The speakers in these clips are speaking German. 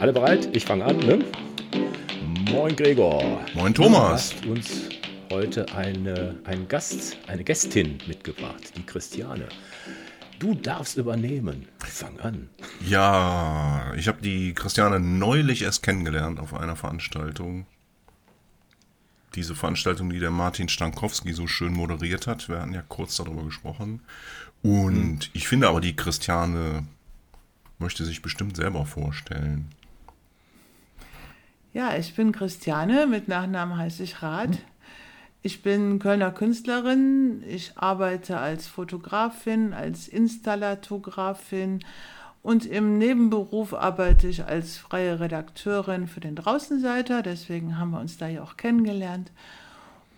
Alle bereit? Ich fange an, ne? Moin Gregor. Moin Thomas. Du hast uns heute eine, einen Gast, eine Gästin mitgebracht, die Christiane. Du darfst übernehmen. Fang an. Ja, ich habe die Christiane neulich erst kennengelernt auf einer Veranstaltung. Diese Veranstaltung, die der Martin Stankowski so schön moderiert hat. Wir hatten ja kurz darüber gesprochen. Und hm. ich finde aber, die Christiane möchte sich bestimmt selber vorstellen. Ja, ich bin Christiane, mit Nachnamen heiße ich Rath. Ich bin Kölner Künstlerin. Ich arbeite als Fotografin, als Installatografin und im Nebenberuf arbeite ich als freie Redakteurin für den Draußenseiter. Deswegen haben wir uns da ja auch kennengelernt.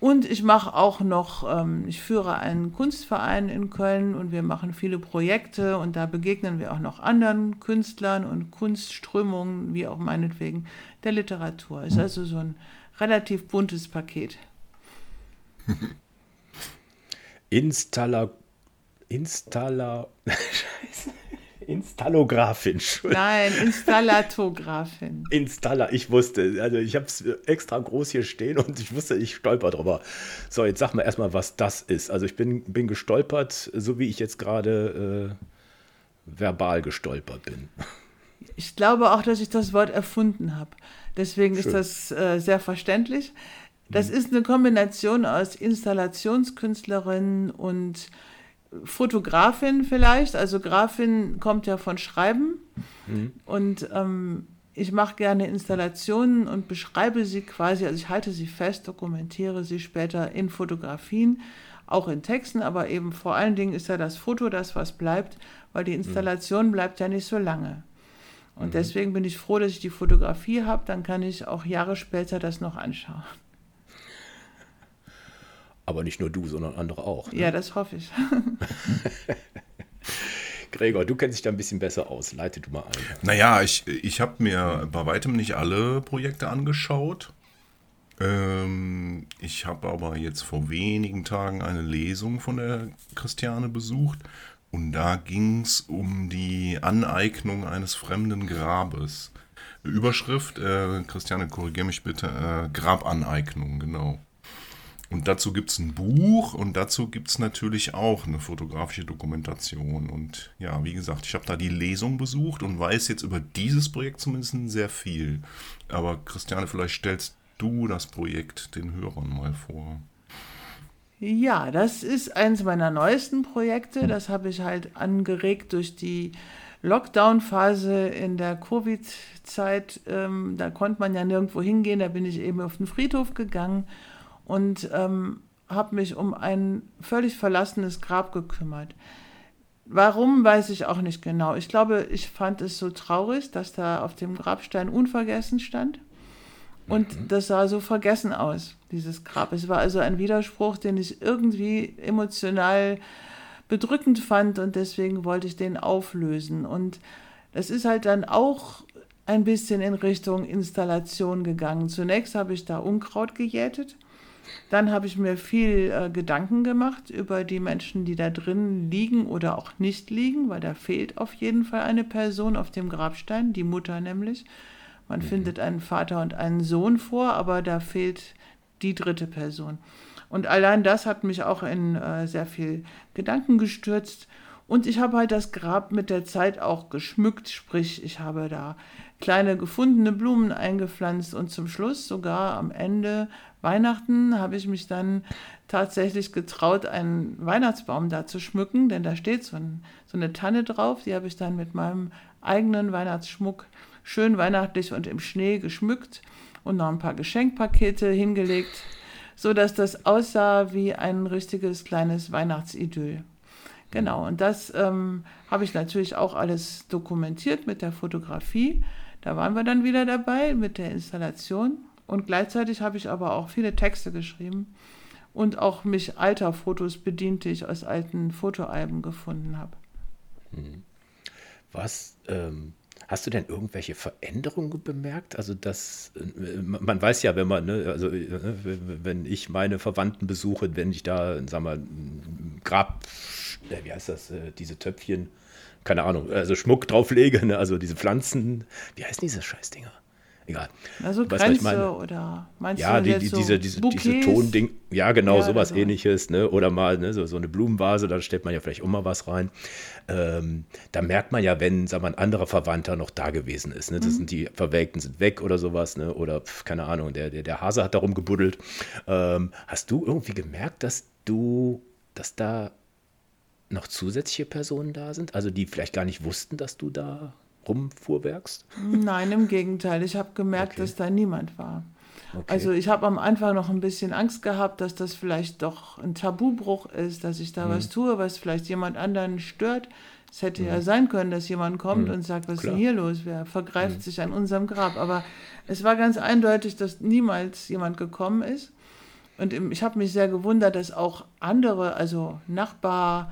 Und ich mache auch noch, ähm, ich führe einen Kunstverein in Köln und wir machen viele Projekte und da begegnen wir auch noch anderen Künstlern und Kunstströmungen, wie auch meinetwegen der Literatur. Ist also so ein relativ buntes Paket. Installer. Installer. Scheiße. Installografin. Nein, Installatografin. Installer, ich wusste, also ich habe es extra groß hier stehen und ich wusste, ich stolper drüber. So, jetzt sag mal erstmal, was das ist. Also ich bin, bin gestolpert, so wie ich jetzt gerade äh, verbal gestolpert bin. Ich glaube auch, dass ich das Wort erfunden habe. Deswegen Schön. ist das äh, sehr verständlich. Das mhm. ist eine Kombination aus Installationskünstlerin und Fotografin vielleicht. Also Grafin kommt ja von Schreiben. Mhm. Und ähm, ich mache gerne Installationen und beschreibe sie quasi, also ich halte sie fest, dokumentiere sie später in Fotografien, auch in Texten, aber eben vor allen Dingen ist ja das Foto das, was bleibt, weil die Installation mhm. bleibt ja nicht so lange. Und mhm. deswegen bin ich froh, dass ich die Fotografie habe, dann kann ich auch Jahre später das noch anschauen. Aber nicht nur du, sondern andere auch. Ne? Ja, das hoffe ich. Gregor, du kennst dich da ein bisschen besser aus. Leite du mal ein. Naja, ich, ich habe mir bei weitem nicht alle Projekte angeschaut. Ähm, ich habe aber jetzt vor wenigen Tagen eine Lesung von der Christiane besucht. Und da ging es um die Aneignung eines fremden Grabes. Überschrift, äh, Christiane, korrigiere mich bitte, äh, Grabaneignung, genau. Und dazu gibt es ein Buch und dazu gibt es natürlich auch eine fotografische Dokumentation. Und ja, wie gesagt, ich habe da die Lesung besucht und weiß jetzt über dieses Projekt zumindest sehr viel. Aber Christiane, vielleicht stellst du das Projekt den Hörern mal vor. Ja, das ist eins meiner neuesten Projekte. Das habe ich halt angeregt durch die Lockdown-Phase in der Covid-Zeit. Ähm, da konnte man ja nirgendwo hingehen. Da bin ich eben auf den Friedhof gegangen und ähm, habe mich um ein völlig verlassenes Grab gekümmert. Warum, weiß ich auch nicht genau. Ich glaube, ich fand es so traurig, dass da auf dem Grabstein unvergessen stand. Und mhm. das sah so vergessen aus, dieses Grab. Es war also ein Widerspruch, den ich irgendwie emotional bedrückend fand und deswegen wollte ich den auflösen. Und das ist halt dann auch ein bisschen in Richtung Installation gegangen. Zunächst habe ich da Unkraut gejätet dann habe ich mir viel äh, Gedanken gemacht über die Menschen, die da drin liegen oder auch nicht liegen, weil da fehlt auf jeden Fall eine Person auf dem Grabstein, die Mutter nämlich. Man mhm. findet einen Vater und einen Sohn vor, aber da fehlt die dritte Person. Und allein das hat mich auch in äh, sehr viel Gedanken gestürzt. Und ich habe halt das Grab mit der Zeit auch geschmückt, sprich, ich habe da kleine gefundene Blumen eingepflanzt und zum Schluss sogar am Ende Weihnachten habe ich mich dann tatsächlich getraut, einen Weihnachtsbaum da zu schmücken, denn da steht so, ein, so eine Tanne drauf, die habe ich dann mit meinem eigenen Weihnachtsschmuck schön weihnachtlich und im Schnee geschmückt und noch ein paar Geschenkpakete hingelegt, so dass das aussah wie ein richtiges kleines Weihnachtsidyll. Genau, und das ähm, habe ich natürlich auch alles dokumentiert mit der Fotografie. Da waren wir dann wieder dabei mit der Installation. Und gleichzeitig habe ich aber auch viele Texte geschrieben und auch mich alter Fotos bedient, die ich aus alten Fotoalben gefunden habe. Mhm. Was ähm, Hast du denn irgendwelche Veränderungen bemerkt? Also das, äh, man weiß ja, wenn man, ne, also äh, wenn ich meine Verwandten besuche, wenn ich da, sag mal, Grab, äh, wie heißt das, diese Töpfchen keine Ahnung, also Schmuck drauflege, ne? also diese Pflanzen, wie heißen diese Scheißdinger? Egal. Also Weißt Grenze meine? oder meinst Ja, du die, die, so diese, diese? Tonding, ja genau, Ja, sowas so. ähnliches, ne? Oder mal ne, so, so eine Blumenvase, da stellt man ja vielleicht auch mal was rein. Ähm, da merkt man ja, wenn, sagen wir, ein anderer Verwandter noch da gewesen ist. Ne? Mhm. Das sind die Verwelkten sind weg oder sowas, ne? Oder pf, keine Ahnung, der, der, der Hase hat darum gebuddelt. Ähm, hast du irgendwie gemerkt, dass du, dass da noch zusätzliche Personen da sind? Also die vielleicht gar nicht wussten, dass du da rumfuhrwerkst? Nein, im Gegenteil. Ich habe gemerkt, Okay. dass da niemand war. Okay. Also ich habe am Anfang noch ein bisschen Angst gehabt, dass das vielleicht doch ein Tabubruch ist, dass ich da Mhm. was tue, was vielleicht jemand anderen stört. Es hätte ja sein können, dass jemand kommt und sagt, was ist Mhm. Klar. Mhm. denn hier los? Wer vergreift sich an unserem Grab? Aber es war ganz eindeutig, dass niemals jemand gekommen ist. Und ich habe mich sehr gewundert, dass auch andere, also Nachbar,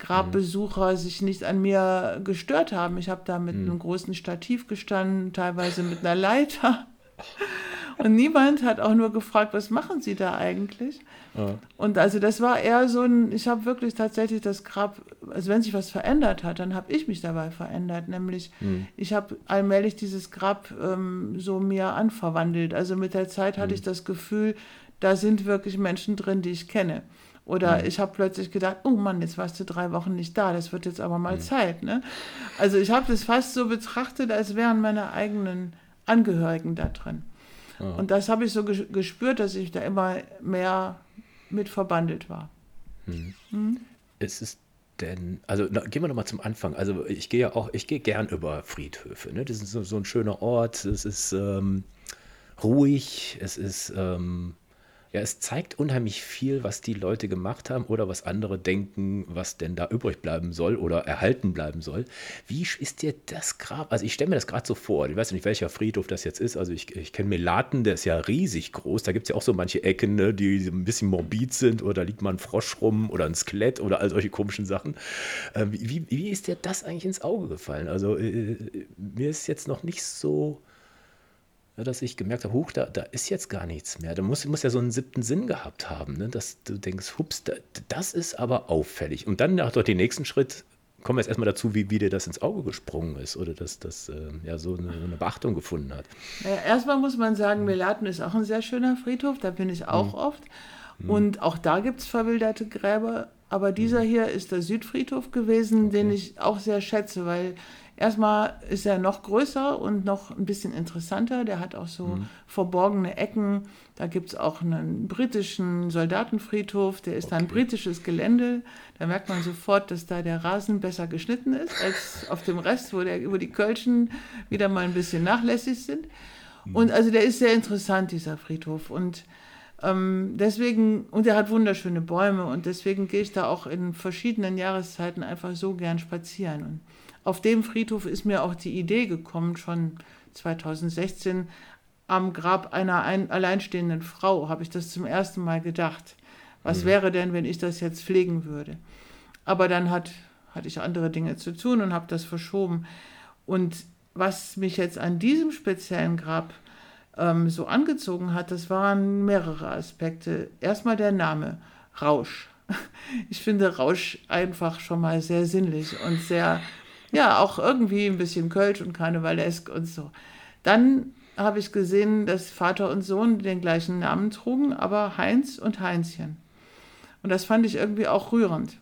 Grabbesucher, sich nicht an mir gestört haben. Ich habe da mit einem großen Stativ gestanden, teilweise mit einer Leiter. Und niemand hat auch nur gefragt, was machen Sie da eigentlich? Und also das war eher so ein, ich habe wirklich tatsächlich das Grab, also wenn sich was verändert hat, dann habe ich mich dabei verändert. Nämlich, ich habe allmählich dieses Grab ähm, so mir anverwandelt. Also mit der Zeit hatte ich das Gefühl, da sind wirklich Menschen drin, die ich kenne. Oder ich habe plötzlich gedacht, oh Mann, jetzt warst du drei Wochen nicht da, das wird jetzt aber mal Zeit. Ne? Also ich habe das fast so betrachtet, als wären meine eigenen Angehörigen da drin. Und das habe ich so ges- gespürt, dass ich da immer mehr mit verbandelt war. ist es denn, also na, gehen wir nochmal zum Anfang. Also ich gehe ja auch, ich gehe gern über Friedhöfe. Ne? Das ist so, so ein schöner Ort, es ist ähm, ruhig, es ist, ähm, ja, es zeigt unheimlich viel, was die Leute gemacht haben oder was andere denken, was denn da übrig bleiben soll oder erhalten bleiben soll. Wie ist dir das Grab? Also ich stelle mir das gerade so vor, ich weiß nicht, welcher Friedhof das jetzt ist. Also ich, ich kenne Melaten, der ist ja riesig groß. Da gibt es ja auch so manche Ecken, ne, die ein bisschen morbid sind oder da liegt mal ein Frosch rum oder ein Skelett oder all solche komischen Sachen. Ähm, wie, wie, wie ist dir das eigentlich ins Auge gefallen? Also äh, mir ist jetzt noch nicht so ja, dass ich gemerkt habe, huch, da, da ist jetzt gar nichts mehr. Da muss, muss ja so einen siebten Sinn gehabt haben, ne? dass du denkst, hups, da, das ist aber auffällig. Und dann nach dort den nächsten Schritt kommen wir jetzt erstmal dazu, wie, wie dir das ins Auge gesprungen ist oder dass das äh, ja so eine, so eine Beachtung gefunden hat. Naja, erstmal muss man sagen, Melaten ist auch ein sehr schöner Friedhof, da bin ich auch oft. Und auch da gibt es verwilderte Gräber. Aber dieser hier ist der Südfriedhof gewesen, den ich auch sehr schätze, weil erstmal ist er noch größer und noch ein bisschen interessanter. Der hat auch so verborgene Ecken. Da gibt es auch einen britischen Soldatenfriedhof, der ist dann britisches Gelände. Da merkt man sofort, dass da der Rasen besser geschnitten ist als auf dem Rest, wo, der, wo die Kölschen wieder mal ein bisschen nachlässig sind. Und also der ist sehr interessant, dieser Friedhof. Und ähm, deswegen, und er hat wunderschöne Bäume und deswegen gehe ich da auch in verschiedenen Jahreszeiten einfach so gern spazieren. Und auf dem Friedhof ist mir auch die Idee gekommen, schon 2016, am Grab einer ein, alleinstehenden Frau habe ich das zum ersten Mal gedacht. Was wäre denn, wenn ich das jetzt pflegen würde? Aber dann hat, hatte ich andere Dinge zu tun und habe das verschoben. Und was mich jetzt an diesem speziellen Grab ähm, so angezogen hat, das waren mehrere Aspekte. Erstmal der Name, Rausch. Ich finde Rausch einfach schon mal sehr sinnlich und sehr, ja, auch irgendwie ein bisschen Kölsch und Karnevalesk und so. Dann habe ich gesehen, dass Vater und Sohn den gleichen Namen trugen, aber Heinz und Heinzchen. Und das fand ich irgendwie auch rührend.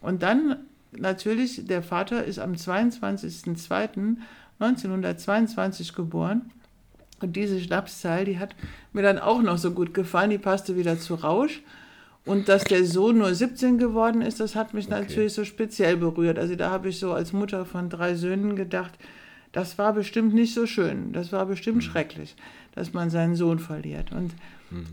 Und dann natürlich, der Vater ist am 22.02.1922 geboren. Und diese Schnapszahl, die hat mir dann auch noch so gut gefallen, die passte wieder zu Rausch. Und dass der Sohn nur 17 geworden ist, das hat mich natürlich so speziell berührt. Also da habe ich so als Mutter von drei Söhnen gedacht, das war bestimmt nicht so schön, das war bestimmt schrecklich, dass man seinen Sohn verliert. Und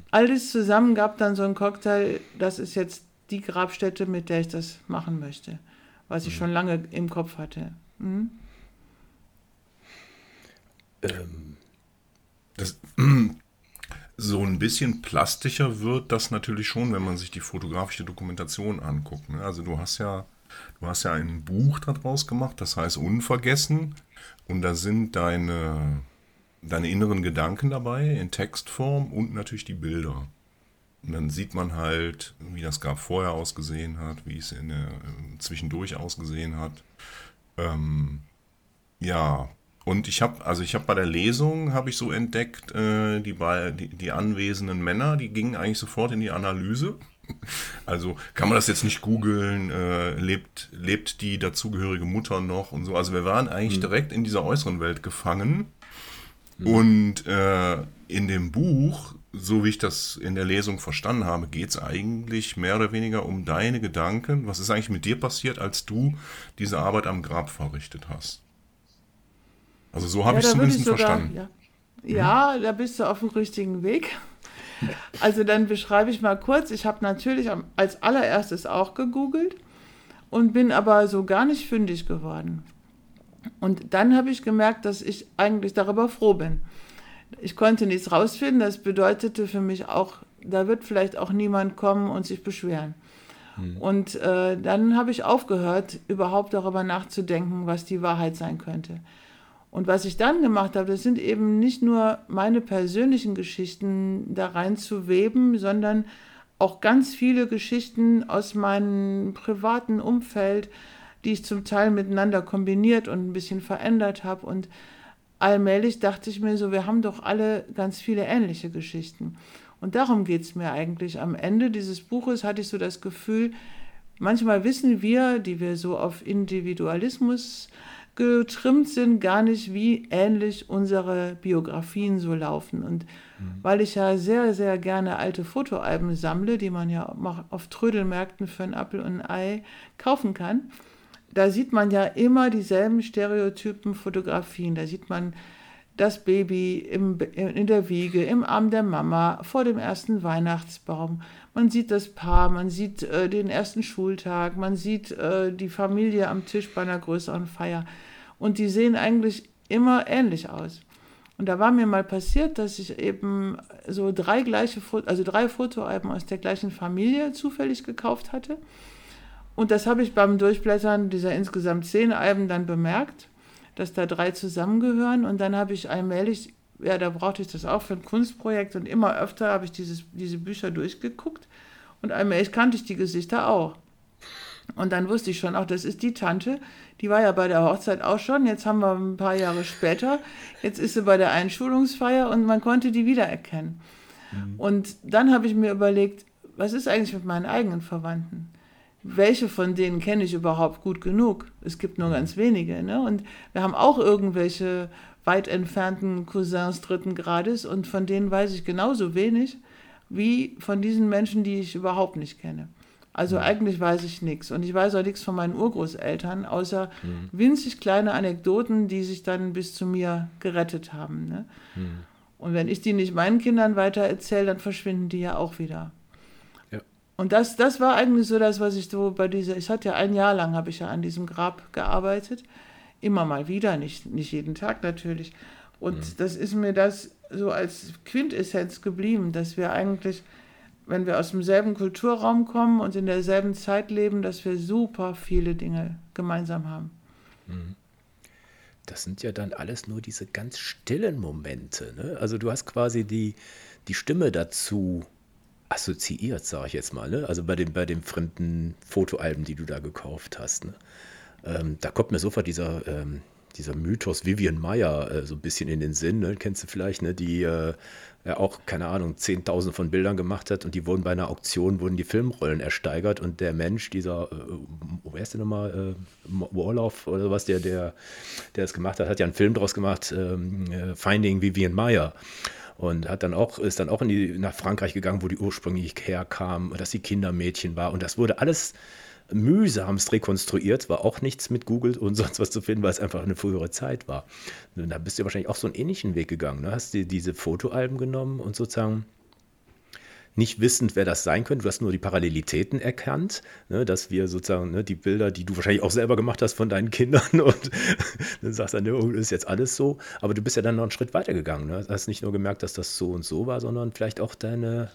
alles zusammen gab dann so einen Cocktail, das ist jetzt die Grabstätte, mit der ich das machen möchte, was ich schon lange im Kopf hatte. Mhm. Ähm, Das, so ein bisschen plastischer wird das natürlich schon, wenn man sich die fotografische Dokumentation anguckt. ne? Also du hast ja, du hast ja ein Buch daraus gemacht, das heißt Unvergessen. Und da sind deine, deine inneren Gedanken dabei in Textform und natürlich die Bilder. Und dann sieht man halt, wie das Grab vorher ausgesehen hat, wie es in der, äh, zwischendurch ausgesehen hat. Ähm, ja, und ich habe, also ich habe bei der Lesung, habe ich so entdeckt, äh, die, die, die anwesenden Männer, die gingen eigentlich sofort in die Analyse. Also kann man das jetzt nicht googeln, äh, lebt, lebt die dazugehörige Mutter noch und so. Also wir waren eigentlich mhm. direkt in dieser äußeren Welt gefangen. Mhm. Und äh, in dem Buch, so wie ich das in der Lesung verstanden habe, geht es eigentlich mehr oder weniger um deine Gedanken. Was ist eigentlich mit dir passiert, als du diese Arbeit am Grab verrichtet hast? Also so habe ja, ich es zumindest sogar, verstanden. Ja. ja, da bist du auf dem richtigen Weg. Also dann beschreibe ich mal kurz. Ich habe natürlich als allererstes auch gegoogelt und bin aber so gar nicht fündig geworden. Und dann habe ich gemerkt, dass ich eigentlich darüber froh bin. Ich konnte nichts rausfinden. Das bedeutete für mich auch, da wird vielleicht auch niemand kommen und sich beschweren. Hm. Und äh, dann habe ich aufgehört, überhaupt darüber nachzudenken, was die Wahrheit sein könnte. Und was ich dann gemacht habe, das sind eben nicht nur meine persönlichen Geschichten da reinzuweben, sondern auch ganz viele Geschichten aus meinem privaten Umfeld, die ich zum Teil miteinander kombiniert und ein bisschen verändert habe. Und allmählich dachte ich mir so, wir haben doch alle ganz viele ähnliche Geschichten. Und darum geht es mir eigentlich. Am Ende dieses Buches hatte ich so das Gefühl, manchmal wissen wir, die wir so auf Individualismus getrimmt sind, gar nicht, wie ähnlich unsere Biografien so laufen. Und mhm. weil ich ja sehr, sehr gerne alte Fotoalben sammle, die man ja auf Trödelmärkten für ein Apfel und ein Ei kaufen kann, da sieht man ja immer dieselben Stereotypen Fotografien. Da sieht man das Baby im, in der Wiege, im Arm der Mama, vor dem ersten Weihnachtsbaum. Man sieht das Paar, man sieht äh, den ersten Schultag, man sieht äh, die Familie am Tisch bei einer größeren Feier. Und die sehen eigentlich immer ähnlich aus. Und da war mir mal passiert, dass ich eben so drei gleiche, also drei Fotoalben aus der gleichen Familie zufällig gekauft hatte. Und das habe ich beim Durchblättern dieser insgesamt zehn Alben dann bemerkt, dass da drei zusammengehören. Und dann habe ich allmählich ja, da brauchte ich das auch für ein Kunstprojekt und immer öfter habe ich dieses, diese Bücher durchgeguckt und allmählich kannte ich die Gesichter auch. Und dann wusste ich schon, auch das ist die Tante, die war ja bei der Hochzeit auch schon, jetzt haben wir ein paar Jahre später, jetzt ist sie bei der Einschulungsfeier und man konnte die wiedererkennen. Mhm. Und dann habe ich mir überlegt, was ist eigentlich mit meinen eigenen Verwandten? Welche von denen kenne ich überhaupt gut genug? Es gibt nur ganz wenige. Ne? Und wir haben auch irgendwelche weit entfernten Cousins dritten Grades und von denen weiß ich genauso wenig wie von diesen Menschen, die ich überhaupt nicht kenne. Also mhm. eigentlich weiß ich nichts. Und ich weiß auch nichts von meinen Urgroßeltern, außer mhm. winzig kleine Anekdoten, die sich dann bis zu mir gerettet haben. Ne? Mhm. Und wenn ich die nicht meinen Kindern weiter erzähle, dann verschwinden die ja auch wieder. Und das, das war eigentlich so das, was ich so bei dieser, ich hatte ja ein Jahr lang, habe ich ja an diesem Grab gearbeitet immer mal wieder, nicht, nicht jeden Tag natürlich. Und mhm. das ist mir das so als Quintessenz geblieben, dass wir eigentlich, wenn wir aus demselben Kulturraum kommen und in derselben Zeit leben, dass wir super viele Dinge gemeinsam haben. Mhm. Das sind ja dann alles nur diese ganz stillen Momente. Ne? Also du hast quasi die, die Stimme dazu assoziiert, sage ich jetzt mal. Ne? Also bei dem, bei dem fremden Fotoalben, die du da gekauft hast. Ne? Ähm, da kommt mir sofort dieser, ähm, dieser Mythos Vivian Meyer äh, so ein bisschen in den Sinn. Ne? Kennst du vielleicht, ne? die äh, ja auch, keine Ahnung, 10.000 von Bildern gemacht hat und die wurden bei einer Auktion, wurden die Filmrollen ersteigert und der Mensch, dieser, äh, wer ist der nochmal, äh, Warloff oder was, der, der, der das gemacht hat, hat ja einen Film draus gemacht, ähm, äh, Finding Vivian Meyer und hat dann auch, ist dann auch in die, nach Frankreich gegangen, wo die ursprünglich herkam, dass sie Kindermädchen war und das wurde alles mühsamst rekonstruiert, war auch nichts mit Google und sonst was zu finden, weil es einfach eine frühere Zeit war. Und da bist du wahrscheinlich auch so einen ähnlichen Weg gegangen. Ne? Hast dir diese Fotoalben genommen und sozusagen nicht wissend, wer das sein könnte. Du hast nur die Parallelitäten erkannt, ne, dass wir sozusagen ne, die Bilder, die du wahrscheinlich auch selber gemacht hast von deinen Kindern und dann sagst du, ne, oh, ist jetzt alles so. Aber du bist ja dann noch einen Schritt weiter gegangen. Ne? Hast nicht nur gemerkt, dass das so und so war, sondern vielleicht auch deine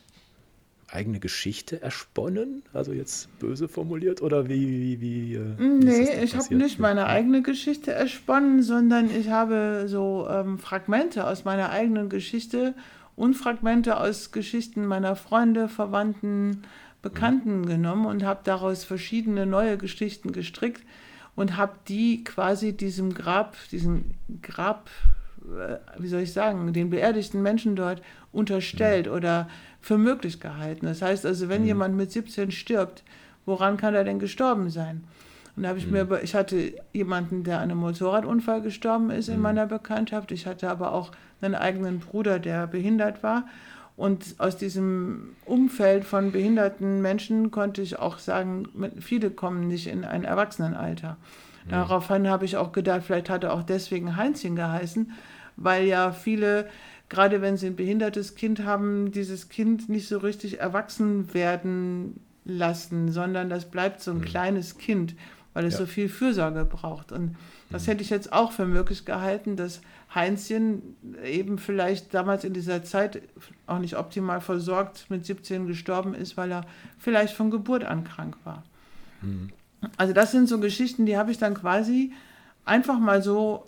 eigene Geschichte ersponnen? Also jetzt böse formuliert oder wie? wie, wie äh, nee, ich habe nicht meine eigene Geschichte ersponnen, sondern ich habe so ähm, Fragmente aus meiner eigenen Geschichte und Fragmente aus Geschichten meiner Freunde, Verwandten, Bekannten genommen und habe daraus verschiedene neue Geschichten gestrickt. und habe die quasi diesem Grab, diesem Grab, äh, wie soll ich sagen, den beerdigten Menschen dort unterstellt mhm. oder für möglich gehalten. Das heißt also, wenn mhm. jemand mit 17 stirbt, woran kann er denn gestorben sein? Und da habe ich mhm. mir, ich hatte jemanden, der an einem Motorradunfall gestorben ist in mhm. meiner Bekanntschaft. Ich hatte aber auch einen eigenen Bruder, der behindert war. Und aus diesem Umfeld von behinderten Menschen konnte ich auch sagen, viele kommen nicht in ein Erwachsenenalter. Mhm. Daraufhin habe ich auch gedacht, vielleicht hat er auch deswegen Heinzchen geheißen, weil ja viele, gerade wenn sie ein behindertes Kind haben, dieses Kind nicht so richtig erwachsen werden lassen, sondern das bleibt so ein mhm. kleines Kind weil es ja. so viel Fürsorge braucht. Und das mhm. hätte ich jetzt auch für möglich gehalten, dass Heinzchen eben vielleicht damals in dieser Zeit auch nicht optimal versorgt mit 17 gestorben ist, weil er vielleicht von Geburt an krank war. Mhm. Also das sind so Geschichten, die habe ich dann quasi einfach mal so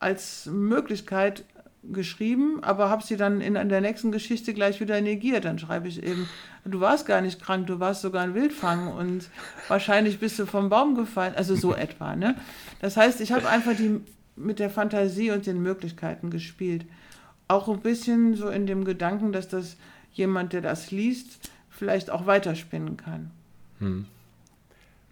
als Möglichkeit geschrieben, aber habe sie dann in, in der nächsten Geschichte gleich wieder negiert. Dann schreibe ich eben, du warst gar nicht krank, du warst sogar ein Wildfang und wahrscheinlich bist du vom Baum gefallen. Also so etwa. Ne? Das heißt, ich habe einfach die, mit der Fantasie und den Möglichkeiten gespielt. Auch ein bisschen so in dem Gedanken, dass das jemand, der das liest, vielleicht auch weiterspinnen kann. Hm.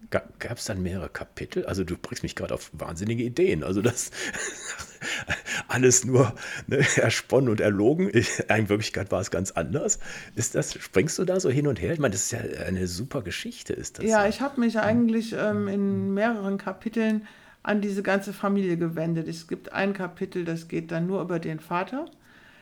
Gab es dann mehrere Kapitel? Also du bringst mich gerade auf wahnsinnige Ideen. Also das alles nur ne, ersponnen und erlogen. Ich, in Wirklichkeit war es ganz anders. Ist das, springst du da so hin und her? Ich meine, das ist ja eine super Geschichte, ist das. Ja, ich habe mich eigentlich ähm, in mehreren Kapiteln an diese ganze Familie gewendet. Es gibt ein Kapitel, das geht dann nur über den Vater.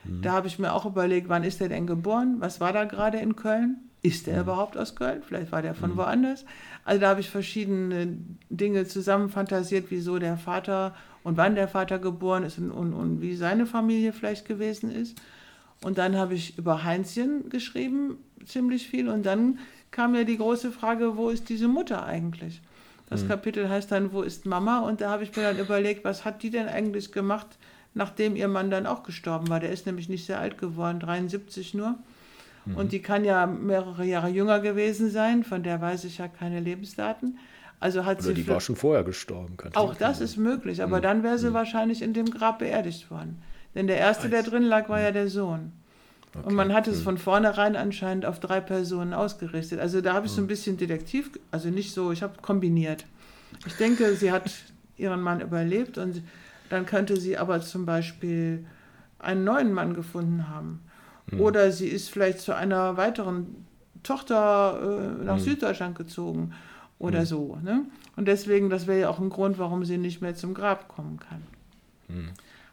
Mhm. Da habe ich mir auch überlegt, wann ist er denn geboren? Was war da gerade in Köln? Ist der mhm. überhaupt aus Köln? Vielleicht war der von mhm. woanders. Also da habe ich verschiedene Dinge zusammen fantasiert, wieso der Vater und wann der Vater geboren ist und, und, und wie seine Familie vielleicht gewesen ist. Und dann habe ich über Heinzchen geschrieben, ziemlich viel. Und dann kam ja die große Frage, wo ist diese Mutter eigentlich? Das mhm. Kapitel heißt dann, wo ist Mama? Und da habe ich mir dann überlegt, was hat die denn eigentlich gemacht, nachdem ihr Mann dann auch gestorben war? Der ist nämlich nicht sehr alt geworden, 73 nur. Mhm. Und die kann ja mehrere Jahre jünger gewesen sein, von der weiß ich ja keine Lebensdaten. Also hat Oder sie die war schon vorher gestorben. Auch das ist möglich, aber mhm. dann wäre sie mhm. wahrscheinlich in dem Grab beerdigt worden. Denn der erste, der drin lag, war ja der Sohn. Okay. Und man hat es mhm. von vornherein anscheinend auf drei Personen ausgerichtet. Also da habe ich so ein mhm. bisschen Detektiv, also nicht so, ich habe kombiniert. Ich denke, sie hat ihren Mann überlebt und dann könnte sie aber zum Beispiel einen neuen Mann gefunden haben. Mhm. Oder sie ist vielleicht zu einer weiteren Tochter äh, nach. Süddeutschland gezogen oder mhm. so. Ne? Und deswegen, das wäre ja auch ein Grund, warum sie nicht mehr zum Grab kommen kann. Mhm.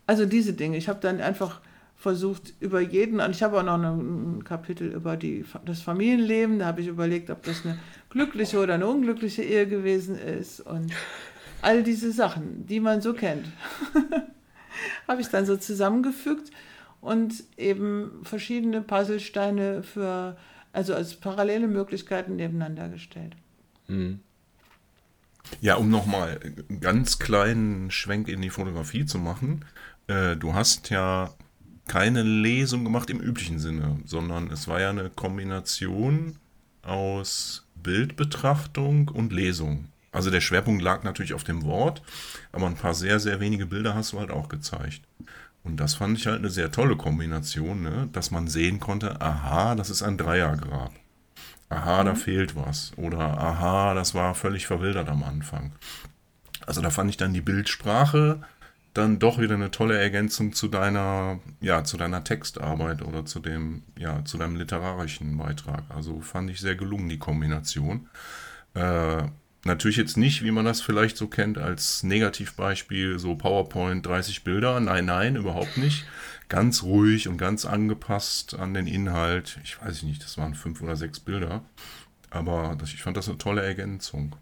Also diese Dinge. Ich habe dann einfach versucht, über jeden, und ich habe auch noch ein Kapitel über die, das Familienleben, da habe ich überlegt, ob das eine glückliche oder eine unglückliche Ehe gewesen ist und all diese Sachen, die man so kennt, habe ich dann so zusammengefügt und eben verschiedene Puzzlesteine für, also als parallele Möglichkeiten nebeneinander gestellt. Hm. Ja, um nochmal einen ganz kleinen Schwenk in die Fotografie zu machen. Äh, du hast ja keine Lesung gemacht im üblichen Sinne, sondern es war ja eine Kombination aus Bildbetrachtung und Lesung. Also der Schwerpunkt lag natürlich auf dem Wort, aber ein paar sehr, sehr wenige Bilder hast du halt auch gezeigt. Und das fand ich halt eine sehr tolle Kombination, ne? dass man sehen konnte, aha, das ist ein Dreiergrab aha, da mhm. fehlt was. Oder aha, das war völlig verwildert am Anfang. Also da fand ich dann die Bildsprache dann doch wieder eine tolle Ergänzung zu deiner, ja, zu deiner Textarbeit oder zu dem, ja, zu deinem literarischen Beitrag. Also fand ich sehr gelungen, die Kombination. Äh, natürlich jetzt nicht, wie man das vielleicht so kennt, als Negativbeispiel, so PowerPoint 30 Bilder. Nein, nein, überhaupt nicht ganz ruhig und ganz angepasst an den Inhalt. Ich weiß nicht, das waren fünf oder sechs Bilder. Aber das, ich fand das eine tolle Ergänzung.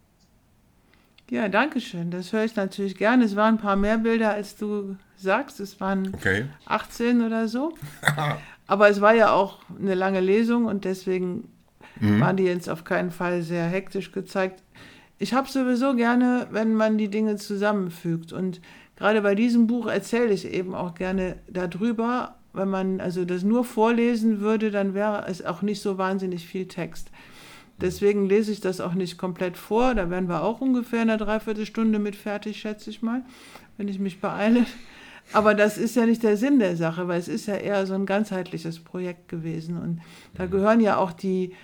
Ja, danke schön. Das höre ich natürlich gerne. Es waren ein paar mehr Bilder, als du sagst. Es waren okay. 18 oder so. Aber es war ja auch eine lange Lesung und deswegen mhm. waren die jetzt auf keinen Fall sehr hektisch gezeigt. Ich habe sowieso gerne, wenn man die Dinge zusammenfügt. Und gerade bei diesem Buch erzähle ich eben auch gerne darüber. Wenn man also das nur vorlesen würde, dann wäre es auch nicht so wahnsinnig viel Text. Deswegen lese ich das auch nicht komplett vor. Da werden wir auch ungefähr eine Dreiviertelstunde mit fertig, schätze ich mal, wenn ich mich beeile. Aber das ist ja nicht der Sinn der Sache, weil es ist ja eher so ein ganzheitliches Projekt gewesen. Und da gehören ja auch die,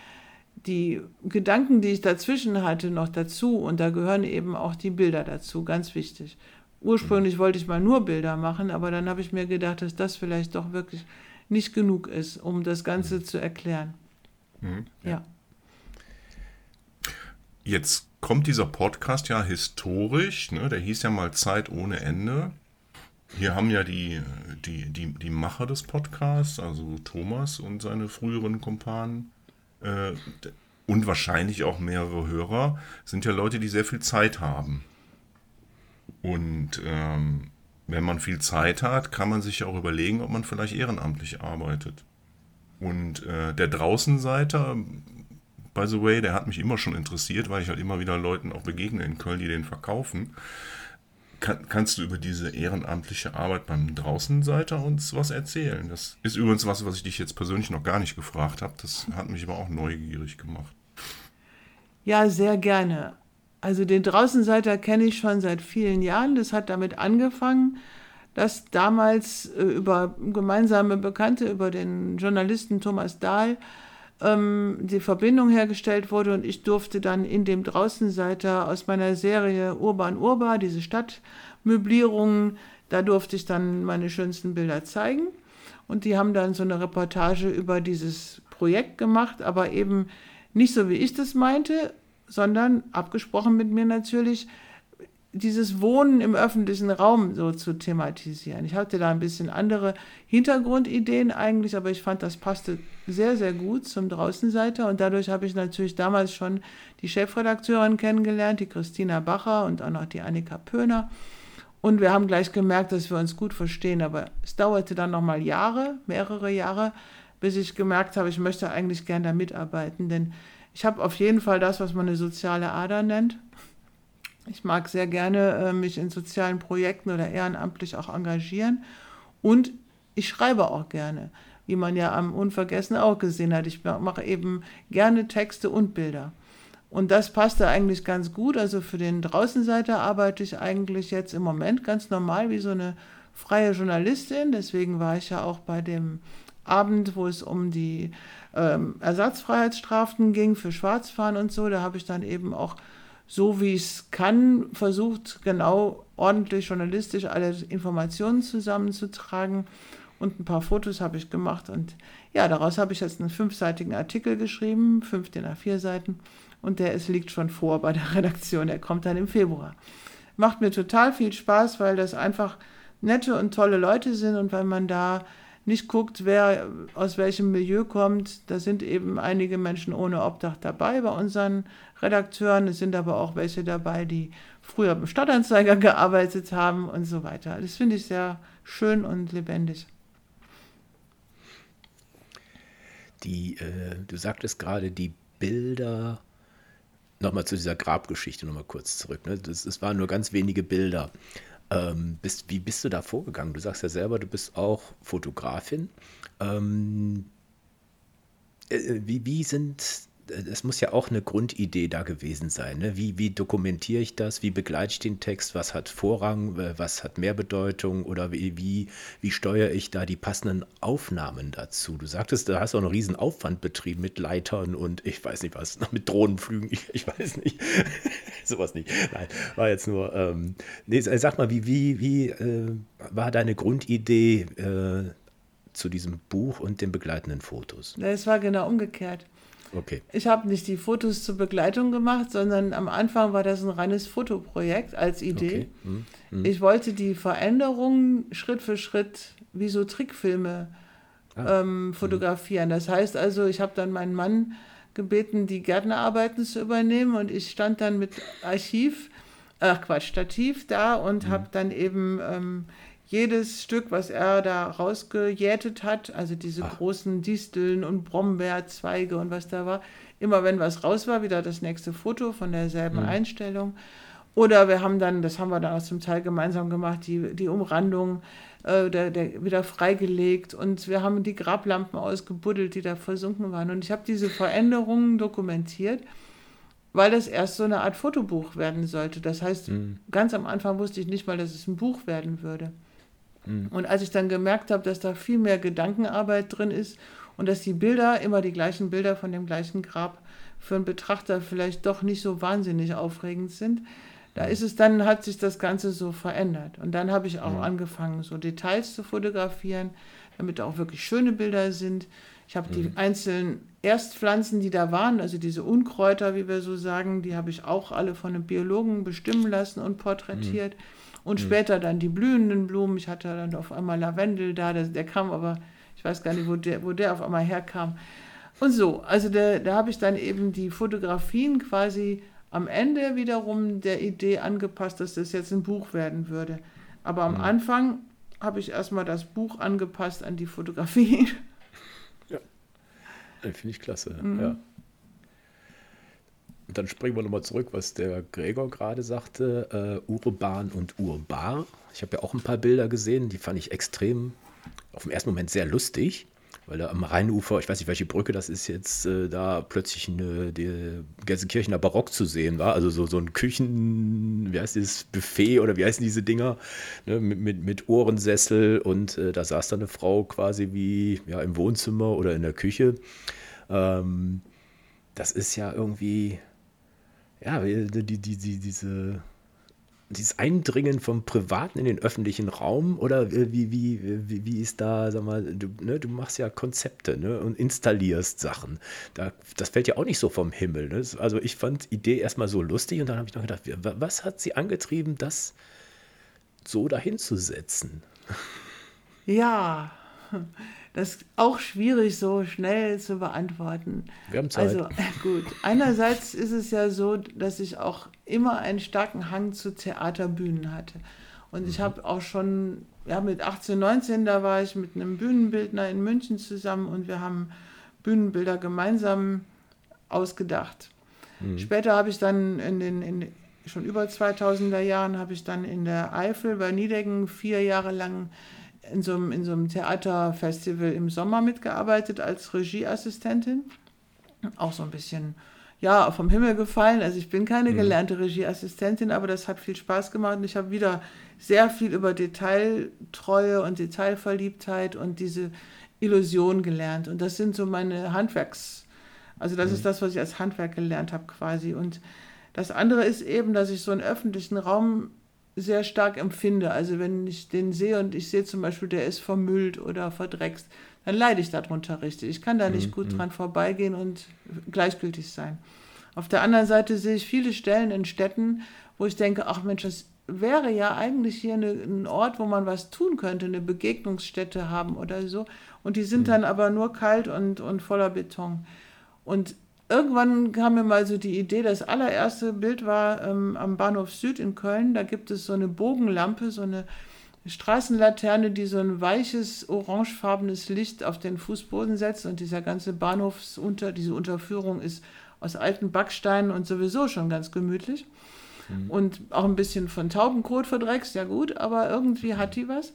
die Gedanken, die ich dazwischen hatte, noch dazu. Und da gehören eben auch die Bilder dazu, ganz wichtig. Ursprünglich wollte ich mal nur Bilder machen, aber dann habe ich mir gedacht, dass das vielleicht doch wirklich nicht genug ist, um das Ganze zu erklären. Mhm. Ja. Jetzt kommt dieser Podcast ja historisch, ne? der hieß ja mal Zeit ohne Ende. Hier haben ja die, die, die, die Macher des Podcasts, also Thomas und seine früheren Kumpanen, äh, und wahrscheinlich auch mehrere Hörer, sind ja Leute, die sehr viel Zeit haben. Und ähm, wenn man viel Zeit hat, kann man sich auch überlegen, ob man vielleicht ehrenamtlich arbeitet. Und äh, der Draußenseiter, by the way, der hat mich immer schon interessiert, weil ich halt immer wieder Leuten auch begegne in Köln, die den verkaufen. Kann, kannst du über diese ehrenamtliche Arbeit beim Draußenseiter uns was erzählen? Das ist übrigens was, was ich dich jetzt persönlich noch gar nicht gefragt habe. Das hat mich aber auch neugierig gemacht. Ja, sehr gerne. Also den Draußenseiter kenne ich schon seit vielen Jahren. Das hat damit angefangen, dass damals äh, über gemeinsame Bekannte, über den Journalisten Thomas Dahl, ähm, die Verbindung hergestellt wurde und ich durfte dann in dem Draußenseiter aus meiner Serie Urban Urba, diese Stadtmöblierungen, da durfte ich dann meine schönsten Bilder zeigen. Und die haben dann so eine Reportage über dieses Projekt gemacht, aber eben nicht so, wie ich das meinte, sondern abgesprochen mit mir natürlich, dieses Wohnen im öffentlichen Raum so zu thematisieren. Ich hatte da ein bisschen andere Hintergrundideen eigentlich, aber ich fand, das passte sehr, sehr gut zum Draußenseiter und dadurch habe ich natürlich damals schon die Chefredakteurin kennengelernt, die Christina Bacher und auch noch die Annika Pöhner. Und wir haben gleich gemerkt, dass wir uns gut verstehen, aber es dauerte dann nochmal Jahre, mehrere Jahre, bis ich gemerkt habe, ich möchte eigentlich gerne da mitarbeiten, denn ich habe auf jeden Fall das, was man eine soziale Ader nennt. Ich mag sehr gerne äh, mich in sozialen Projekten oder ehrenamtlich auch engagieren. Und ich schreibe auch gerne, wie man ja am Unvergessen auch gesehen hat. Ich mache eben gerne Texte und Bilder. Und das passte eigentlich ganz gut. Also für den Draußenseiter arbeite ich eigentlich jetzt im Moment ganz normal wie so eine freie Journalistin. Deswegen war ich ja auch bei dem Abend, wo es um die ähm, Ersatzfreiheitsstrafen ging für Schwarzfahren und so. Da habe ich dann eben auch so wie es kann, versucht, genau ordentlich journalistisch alle Informationen zusammenzutragen. Und ein paar Fotos habe ich gemacht. Und ja, daraus habe ich jetzt einen fünfseitigen Artikel geschrieben, fünf DIN A4 Seiten. Und der ist, liegt schon vor bei der Redaktion. Der kommt dann im Februar. Macht mir total viel Spaß, weil das einfach nette und tolle Leute sind und weil man da nicht guckt, wer aus welchem Milieu kommt. Da sind eben einige Menschen ohne Obdach dabei bei unseren Redakteuren. Es sind aber auch welche dabei, die früher beim Stadtanzeiger gearbeitet haben und so weiter. Das finde ich sehr schön und lebendig. Die, äh, du sagtest gerade, die Bilder, nochmal zu dieser Grabgeschichte nochmal kurz zurück. Ne? Waren nur ganz wenige Bilder. Ähm, bist, wie bist du da vorgegangen? Du sagst ja selber, du bist auch Fotografin. Ähm, äh, wie, wie sind es muss ja auch eine Grundidee da gewesen sein. Ne? Wie, wie dokumentiere ich das? Wie begleite ich den Text? Was hat Vorrang? Was hat mehr Bedeutung? Oder wie, wie, wie steuere ich da die passenden Aufnahmen dazu? Du sagtest, da hast du auch einen riesen Aufwand betrieben mit Leitern und ich weiß nicht was, mit Drohnenflügen. Ich, ich weiß nicht. Sowas nicht. Nein, war jetzt nur. Ähm, nee, sag mal, wie, wie, wie äh, war deine Grundidee äh, zu diesem Buch und den begleitenden Fotos? Es war genau umgekehrt. Okay. Ich habe nicht die Fotos zur Begleitung gemacht, sondern am Anfang war das ein reines Fotoprojekt als Idee. Okay. Hm. Hm. Ich wollte die Veränderungen Schritt für Schritt wie so Trickfilme ah. ähm, hm. fotografieren. Das heißt also, ich habe dann meinen Mann gebeten, die Gärtnerarbeiten zu übernehmen und ich stand dann mit Archiv, ach Quatsch, Stativ da und hm. habe dann eben ähm, jedes Stück, was er da rausgejätet hat, also diese Ach. großen Disteln und Brombeerzweige und was da war, immer wenn was raus war, wieder das nächste Foto von derselben mhm. Einstellung. Oder wir haben dann, das haben wir dann auch zum Teil gemeinsam gemacht, die, die Umrandung äh, der, der wieder freigelegt und wir haben die Grablampen ausgebuddelt, die da versunken waren. Und ich habe diese Veränderungen dokumentiert, weil es erst so eine Art Fotobuch werden sollte. Das heißt, mhm. ganz am Anfang wusste ich nicht mal, dass es ein Buch werden würde. Mhm. Und als ich dann gemerkt habe, dass da viel mehr Gedankenarbeit drin ist und dass die Bilder, immer die gleichen Bilder von dem gleichen Grab, für einen Betrachter vielleicht doch nicht so wahnsinnig aufregend sind, da ist es dann, hat sich das Ganze so verändert. Und dann habe ich auch ja. angefangen, so Details zu fotografieren, damit auch wirklich schöne Bilder sind. Ich habe die mhm. einzelnen Erstpflanzen, die da waren, also diese Unkräuter, wie wir so sagen, die habe ich auch alle von einem Biologen bestimmen lassen und porträtiert. Mhm. Und mhm. später dann die blühenden Blumen. Ich hatte dann auf einmal Lavendel da, der, der kam aber, ich weiß gar nicht, wo der, wo der auf einmal herkam. Und so, also da, da habe ich dann eben die Fotografien quasi am Ende wiederum der Idee angepasst, dass das jetzt ein Buch werden würde. Aber am mhm. Anfang habe ich erstmal das Buch angepasst an die Fotografie. Ja, finde ich klasse. Mhm. Ja. Und dann springen wir nochmal zurück, was der Gregor gerade sagte, äh, urban und urbar. Ich habe ja auch ein paar Bilder gesehen, die fand ich extrem, auf den ersten Moment sehr lustig weil da am Rheinufer, ich weiß nicht, welche Brücke das ist jetzt, äh, da plötzlich eine, die Gelsenkirchener Barock zu sehen war. Also so, so ein Küchen, wie heißt das, Buffet oder wie heißen diese Dinger, ne, mit, mit, mit Ohrensessel und äh, da saß da eine Frau quasi wie ja, im Wohnzimmer oder in der Küche. Ähm, das ist ja irgendwie, ja, die, die, die, diese dieses Eindringen vom Privaten in den öffentlichen Raum oder wie, wie, wie, wie ist da, sag mal, du, ne, du machst ja Konzepte ne, und installierst Sachen. Da, das fällt ja auch nicht so vom Himmel. Ne? Also ich fand die Idee erstmal so lustig und dann habe ich noch gedacht, was hat sie angetrieben, das so dahin zu setzen? Ja, das ist auch schwierig so schnell zu beantworten. Wir haben Zeit. Also gut, einerseits ist es ja so, dass ich auch immer einen starken Hang zu Theaterbühnen hatte. Und ich mhm. habe auch schon, ja mit 18, 19, da war ich mit einem Bühnenbildner in München zusammen und wir haben Bühnenbilder gemeinsam ausgedacht. Mhm. Später habe ich dann in den, in, schon über 2000er Jahren, habe ich dann in der Eifel bei Niedecken vier Jahre lang in so, einem, in so einem Theaterfestival im Sommer mitgearbeitet als Regieassistentin. Auch so ein bisschen, ja, vom Himmel gefallen. Also ich bin keine mhm. gelernte Regieassistentin, aber das hat viel Spaß gemacht und ich habe wieder sehr viel über Detailtreue und Detailverliebtheit und diese Illusion gelernt. Und das sind so meine Handwerks, also das mhm. ist das, was ich als Handwerk gelernt habe quasi. Und das andere ist eben, dass ich so einen öffentlichen Raum sehr stark empfinde. Also wenn ich den sehe und ich sehe zum Beispiel, der ist vermüllt oder verdreckst, dann leide ich darunter richtig. Ich kann da nicht mhm. gut mhm. dran vorbeigehen und gleichgültig sein. Auf der anderen Seite sehe ich viele Stellen in Städten, wo ich denke, ach Mensch, das wäre ja eigentlich hier eine, ein Ort, wo man was tun könnte, eine Begegnungsstätte haben oder so. Und die sind mhm. dann aber nur kalt und, und voller Beton. Und irgendwann kam mir mal so die Idee, das allererste Bild war ähm, am Bahnhof Süd in Köln. Da gibt es so eine Bogenlampe, so eine Straßenlaterne, die so ein weiches, orangefarbenes Licht auf den Fußboden setzt. Und dieser ganze Bahnhofsunter, diese Unterführung ist aus alten Backsteinen und sowieso schon ganz gemütlich. Mhm. Und auch ein bisschen von Taubenkot verdreckst, ja gut, aber irgendwie hat die was.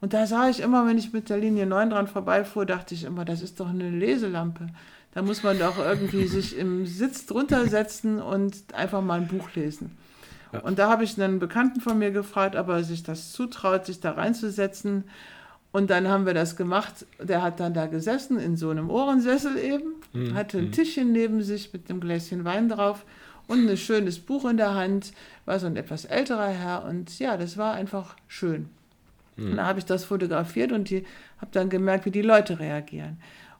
Und da sah ich immer, wenn ich mit der Linie 9 dran vorbeifuhr, dachte ich immer, das ist doch eine Leselampe. Da muss man doch irgendwie sich im Sitz drunter setzen und einfach mal ein Buch lesen. Ja. Und da habe ich einen Bekannten von mir gefragt, ob er sich das zutraut, sich da reinzusetzen. Und dann haben wir das gemacht. Der hat dann da gesessen in so einem Ohrensessel eben, mhm. hatte ein mhm. Tischchen neben sich mit einem Gläschen Wein drauf und ein schönes Buch in der Hand. War so ein etwas älterer Herr und ja, das war einfach schön. Mhm. Und da habe ich das fotografiert und habe dann gemerkt, wie die Leute reagieren.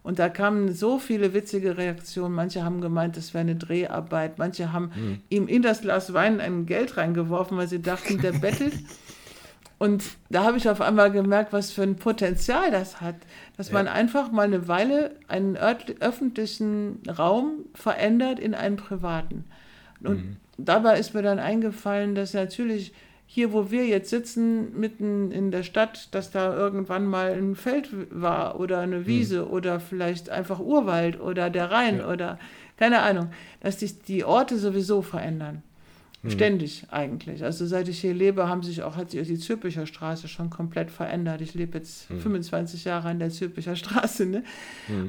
Und da kamen so viele witzige Reaktionen. Manche haben gemeint, das wäre eine Dreharbeit. Manche haben mhm. ihm in das Glas Wein ein Geld reingeworfen, weil sie dachten, der bettelt. Und da habe ich auf einmal gemerkt, was für ein Potenzial das hat, dass ja. man einfach mal eine Weile einen öffentlichen Raum verändert in einen privaten. Und mhm. dabei ist mir dann eingefallen, dass natürlich hier, wo wir jetzt sitzen, mitten in der Stadt, dass da irgendwann mal ein Feld war oder eine Wiese mhm. oder vielleicht einfach Urwald oder der Rhein ja. oder keine Ahnung, dass sich die Orte sowieso verändern. Ständig eigentlich. Also seit ich hier lebe, haben sich auch, hat sich die Zülpicher Straße schon komplett verändert. Ich lebe jetzt 25 Jahre an der Zülpicher Straße. Ne?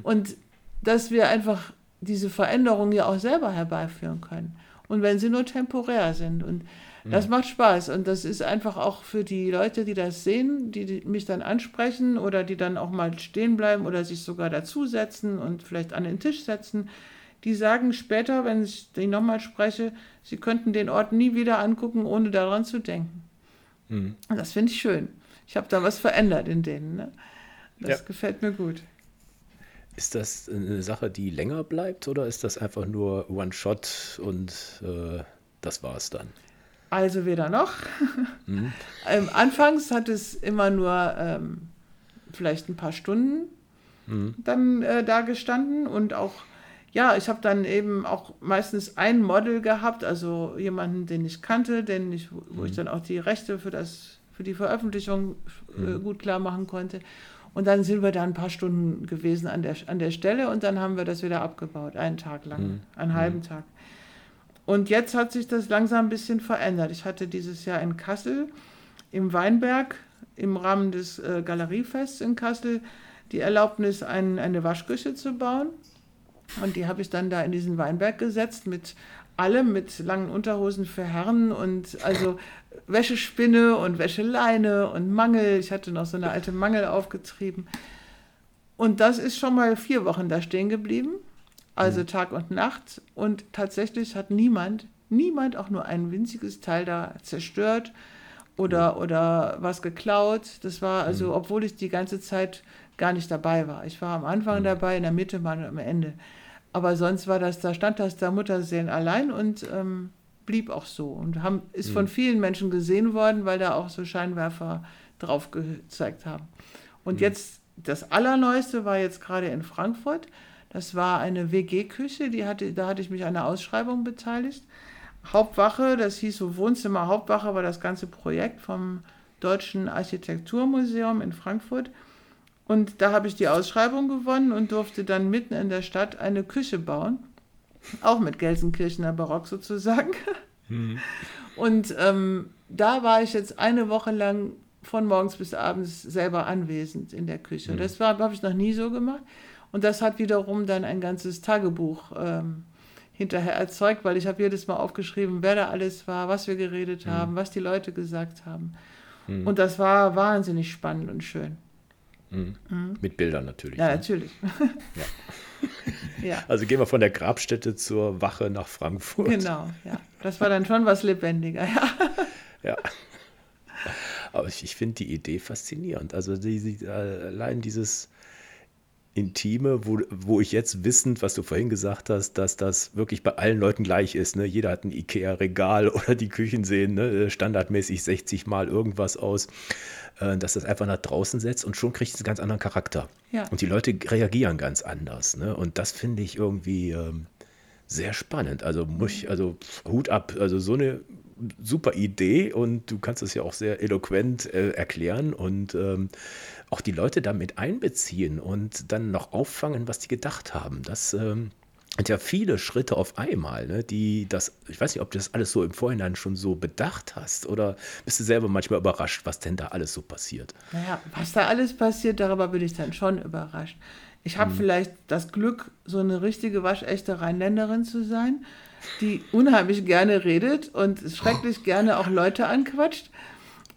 Und dass wir einfach diese Veränderungen ja auch selber herbeiführen können. Und wenn sie nur temporär sind. Und das macht Spaß. Und das ist einfach auch für die Leute, die das sehen, die, die mich dann ansprechen oder die dann auch mal stehen bleiben oder sich sogar dazusetzen und vielleicht an den Tisch setzen die sagen später, wenn ich die nochmal spreche, sie könnten den Ort nie wieder angucken, ohne daran zu denken. Mhm. Das finde ich schön. Ich habe da was verändert in denen. Ne? Das ja. gefällt mir gut. Ist das eine Sache, die länger bleibt oder ist das einfach nur One-Shot und äh, das war es dann? Also weder noch. Mhm. ähm, anfangs hat es immer nur ähm, vielleicht ein paar Stunden mhm. dann äh, da gestanden und auch ja, ich habe dann eben auch meistens ein Model gehabt, also jemanden, den ich kannte, den ich, wo ich mhm. dann auch die Rechte für, das, für die Veröffentlichung äh, mhm. gut klar machen konnte. Und dann sind wir da ein paar Stunden gewesen an der, an der Stelle und dann haben wir das wieder abgebaut, einen Tag lang, mhm. einen halben mhm. Tag. Und jetzt hat sich das langsam ein bisschen verändert. Ich hatte dieses Jahr in Kassel im Weinberg im Rahmen des äh, Galeriefests in Kassel die Erlaubnis, ein, eine Waschküche zu bauen. Und die habe ich dann da in diesen Weinberg gesetzt mit allem, mit langen Unterhosen für Herren und also Wäschespinne und Wäscheleine und Mangel. Ich hatte noch so eine alte Mangel aufgetrieben. Und das ist schon mal vier Wochen da stehen geblieben, also mhm. Tag und Nacht. Und tatsächlich hat niemand, niemand auch nur ein winziges Teil da zerstört oder, mhm. oder was geklaut. Das war also, mhm. obwohl ich die ganze Zeit gar nicht dabei war. Ich war am Anfang mhm. dabei, in der Mitte, mal am Ende. Aber sonst war das, da stand das da Mutterseelen allein und ähm, blieb auch so. Und haben, ist mhm. von vielen Menschen gesehen worden, weil da auch so Scheinwerfer drauf gezeigt haben. Und mhm. jetzt, das Allerneueste war jetzt gerade in Frankfurt. Das war eine WG-Küche, die hatte, da hatte ich mich an einer Ausschreibung beteiligt. Hauptwache, das hieß so Wohnzimmer Hauptwache, war das ganze Projekt vom Deutschen Architekturmuseum in Frankfurt. Und da habe ich die Ausschreibung gewonnen und durfte dann mitten in der Stadt eine Küche bauen. Auch mit Gelsenkirchener Barock sozusagen. Mhm. Und ähm, da war ich jetzt eine Woche lang von morgens bis abends selber anwesend in der Küche. Mhm. Das habe ich noch nie so gemacht. Und das hat wiederum dann ein ganzes Tagebuch ähm, hinterher erzeugt, weil ich habe jedes Mal aufgeschrieben, wer da alles war, was wir geredet mhm. haben, was die Leute gesagt haben. Mhm. Und das war wahnsinnig spannend und schön. Mhm. Mhm. Mit Bildern natürlich. Ja, ne? natürlich. ja. ja. Also gehen wir von der Grabstätte zur Wache nach Frankfurt. Genau, ja. Das war dann schon was lebendiger, ja. ja. Aber ich, ich finde die Idee faszinierend. Also die, die, allein dieses Intime, wo, wo ich jetzt wissend, was du vorhin gesagt hast, dass das wirklich bei allen Leuten gleich ist. Ne? Jeder hat ein Ikea-Regal oder die Küchen sehen ne? standardmäßig 60 Mal irgendwas aus. Äh, dass das einfach nach draußen setzt und schon kriegt es einen ganz anderen Charakter. Ja. Und die Leute reagieren ganz anders. Ne? Und das finde ich irgendwie ähm, sehr spannend. Also muss ich, also Hut ab, also so eine super Idee und du kannst es ja auch sehr eloquent äh, erklären und ähm, auch die Leute damit einbeziehen und dann noch auffangen, was die gedacht haben. Das ähm, und ja viele Schritte auf einmal, ne, die das, ich weiß nicht, ob du das alles so im Vorhinein schon so bedacht hast oder bist du selber manchmal überrascht, was denn da alles so passiert? Naja, was da alles passiert, darüber bin ich dann schon überrascht. Ich habe hm. vielleicht das Glück, so eine richtige waschechte Rheinländerin zu sein, die unheimlich gerne redet und schrecklich gerne auch Leute anquatscht.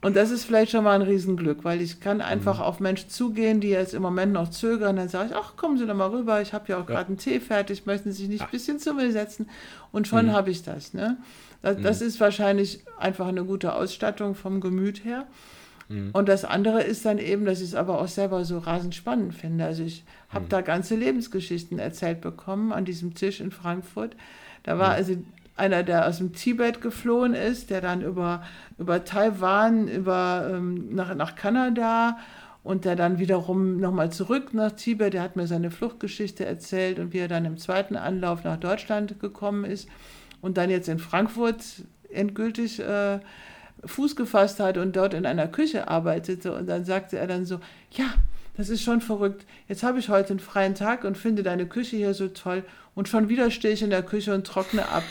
Und das ist vielleicht schon mal ein Riesenglück, weil ich kann einfach mhm. auf Menschen zugehen, die jetzt im Moment noch zögern. Dann sage ich, ach, kommen Sie doch mal rüber, ich habe ja auch gerade einen Tee fertig, möchten Sie sich nicht ein bisschen zu mir setzen? Und schon mhm. habe ich das. Ne? Das, mhm. das, ist wahrscheinlich einfach eine gute Ausstattung vom Gemüt her. Mhm. Und das andere ist dann eben, dass ich es aber auch selber so rasend spannend finde. Also ich habe mhm. da ganze Lebensgeschichten erzählt bekommen an diesem Tisch in Frankfurt. Da war also einer, der aus dem Tibet geflohen ist, der dann über, über Taiwan, über, ähm, nach, nach Kanada und der dann wiederum nochmal zurück nach Tibet, der hat mir seine Fluchtgeschichte erzählt und wie er dann im zweiten Anlauf nach Deutschland gekommen ist und dann jetzt in Frankfurt endgültig äh, Fuß gefasst hat und dort in einer Küche arbeitete. Und dann sagte er dann so, ja, das ist schon verrückt. Jetzt habe ich heute einen freien Tag und finde deine Küche hier so toll und schon wieder stehe ich in der Küche und trockne ab.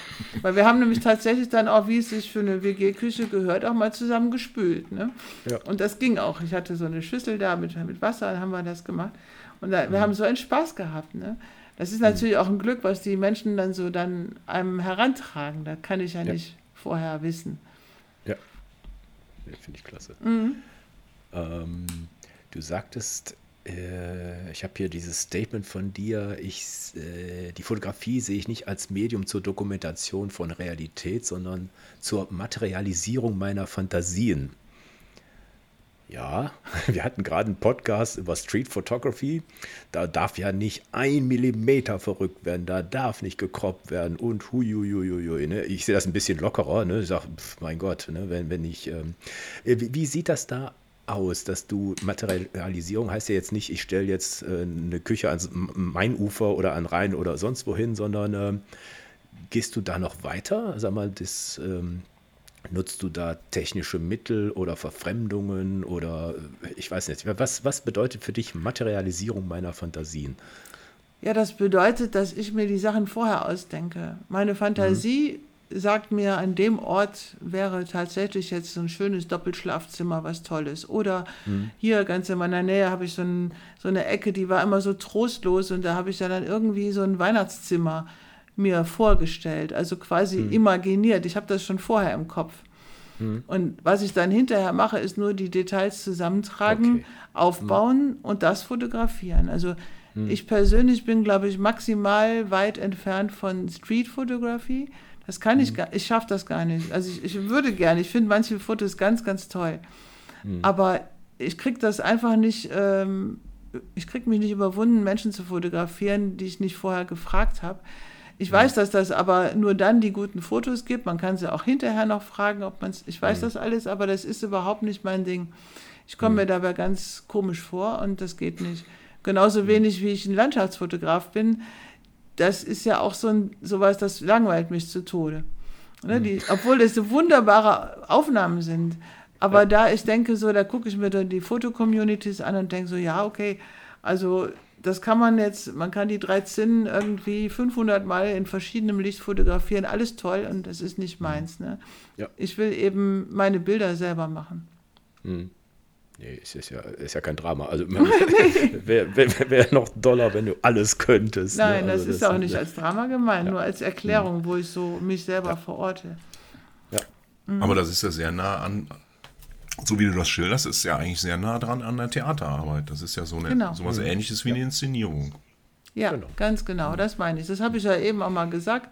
Weil wir haben nämlich tatsächlich dann auch, wie es sich für eine WG-Küche gehört, auch mal zusammen gespült. Ne? Ja. Und das ging auch. Ich hatte so eine Schüssel da mit, mit Wasser, dann haben wir das gemacht. Und da, wir mhm. haben so einen Spaß gehabt. Ne? Das ist natürlich mhm. auch ein Glück, was die Menschen dann so dann einem herantragen. Da kann ich ja, ja. nicht vorher wissen. Ja, finde ich klasse. Mhm. Ähm, du sagtest, äh, ich habe hier dieses Statement von dir, ich, äh, die Fotografie sehe ich nicht als Medium zur Dokumentation von Realität, sondern zur Materialisierung meiner Fantasien. Ja, wir hatten gerade einen Podcast über Street Photography. Da darf ja nicht ein Millimeter verrückt werden, da darf nicht gekroppt werden und huiuiuiui. Ne? Ich sehe das ein bisschen lockerer. Ne? Ich sage, mein Gott, ne? wenn, wenn ich. Ähm, wie, wie, sieht das da aus, dass du Materialisierung heißt ja jetzt nicht, ich stelle jetzt äh, eine Küche ans Mainufer oder an Rhein oder sonst wohin, sondern äh, gehst du da noch weiter? Sag mal, das, ähm, nutzt du da technische Mittel oder Verfremdungen oder äh, ich weiß nicht. Was, was bedeutet für dich Materialisierung meiner Fantasien? Ja, das bedeutet, dass ich mir die Sachen vorher ausdenke. Meine Fantasie mhm sagt mir, an dem Ort wäre tatsächlich jetzt so ein schönes Doppelschlafzimmer was Tolles. Oder mhm. hier ganz in meiner Nähe habe ich so, ein, so, eine Ecke, die war immer so trostlos und da habe ich ja dann irgendwie so ein Weihnachtszimmer mir vorgestellt, also quasi mhm. imaginiert. Ich habe das schon vorher im Kopf. Mhm. Und was ich dann hinterher mache, ist nur die Details zusammentragen, okay. aufbauen und das fotografieren. Also mhm. ich persönlich bin, glaube ich, maximal weit entfernt von Street-Fotografie. Das kann ich mhm. gar ich schaffe das gar nicht. Also ich, ich würde gerne, ich finde manche Fotos ganz, ganz toll. Mhm. Aber ich kriege das einfach nicht, ähm, ich kriege mich nicht überwunden, Menschen zu fotografieren, die ich nicht vorher gefragt habe. Ich weiß, dass das aber nur dann die guten Fotos gibt. Man kann sie auch hinterher noch fragen, ob man es. Ich weiß mhm. das alles, aber das ist überhaupt nicht mein Ding. Ich komme mhm. mir dabei ganz komisch vor und das geht nicht. Genauso mhm. wenig wie ich ein Landschaftsfotograf bin das ist ja auch so ein, sowas, das langweilt mich zu Tode. Ne, die, obwohl das so wunderbare Aufnahmen sind. Aber ja. da, ich denke so, da gucke ich mir dann die Fotocommunities an und denke so, ja, okay, also das kann man jetzt, man kann die drei Zinnen irgendwie 500 Mal in verschiedenem Licht fotografieren, alles toll und das ist nicht meins. Ne? Ja. Ich will eben meine Bilder selber machen. Mhm. Nee, es ist ja, ist ja kein Drama. Also wäre wär, wär noch doller, wenn du alles könntest. Ne? Nein, ne? also das ist das auch nicht als Drama gemeint, ja. nur als Erklärung, wo ich so mich selber ja. verorte. Ja. Mhm. Aber das ist ja sehr nah an, so wie du das schilderst, ist ja eigentlich sehr nah dran an der Theaterarbeit. Das ist ja so eine, genau. sowas mhm. ähnliches wie eine Inszenierung. Ja, genau. ganz genau, das meine ich. Das habe ich ja eben auch mal gesagt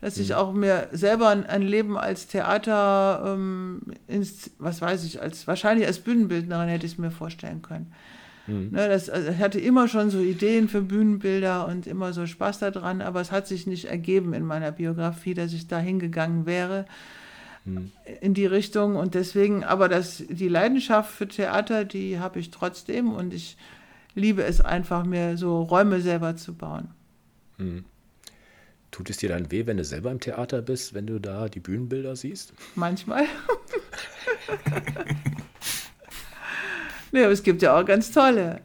dass ich mhm. auch mir selber ein Leben als Theater, ähm, ins, was weiß ich, als wahrscheinlich als Bühnenbildnerin hätte ich es mir vorstellen können. Mhm. Ne, das, also ich hatte immer schon so Ideen für Bühnenbilder und immer so Spaß daran, aber es hat sich nicht ergeben in meiner Biografie, dass ich da hingegangen wäre mhm. in die Richtung und deswegen, aber das, die Leidenschaft für Theater, die habe ich trotzdem und ich liebe es einfach, mir so Räume selber zu bauen. Mhm. Tut es dir dann weh, wenn du selber im Theater bist, wenn du da die Bühnenbilder siehst? Manchmal. nee, aber es gibt ja auch ganz tolle.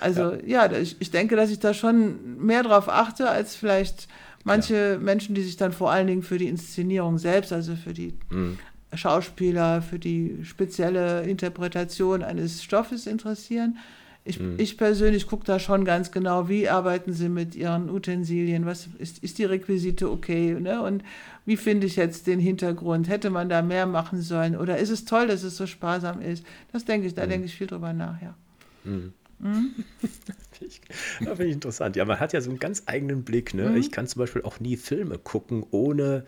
Also ja, ja ich, ich, denke, dass ich da schon mehr drauf achte, als vielleicht manche ja. Menschen, die sich dann vor allen Dingen für die Inszenierung selbst, also für die mhm. Schauspieler, für die spezielle Interpretation eines Stoffes interessieren. Ich, mhm. ich persönlich gucke da schon ganz genau, wie arbeiten sie mit ihren Utensilien, was ist, ist die Requisite okay, ne? Und wie finde ich jetzt den Hintergrund? Hätte man da mehr machen sollen? Oder ist es toll, dass es so sparsam ist? Das denke ich, da mhm. denke ich viel drüber nach, ja. Mhm. Mhm. das finde ich interessant. Ja, man hat ja so einen ganz eigenen Blick. Ne? Mhm. Ich kann zum Beispiel auch nie Filme gucken, ohne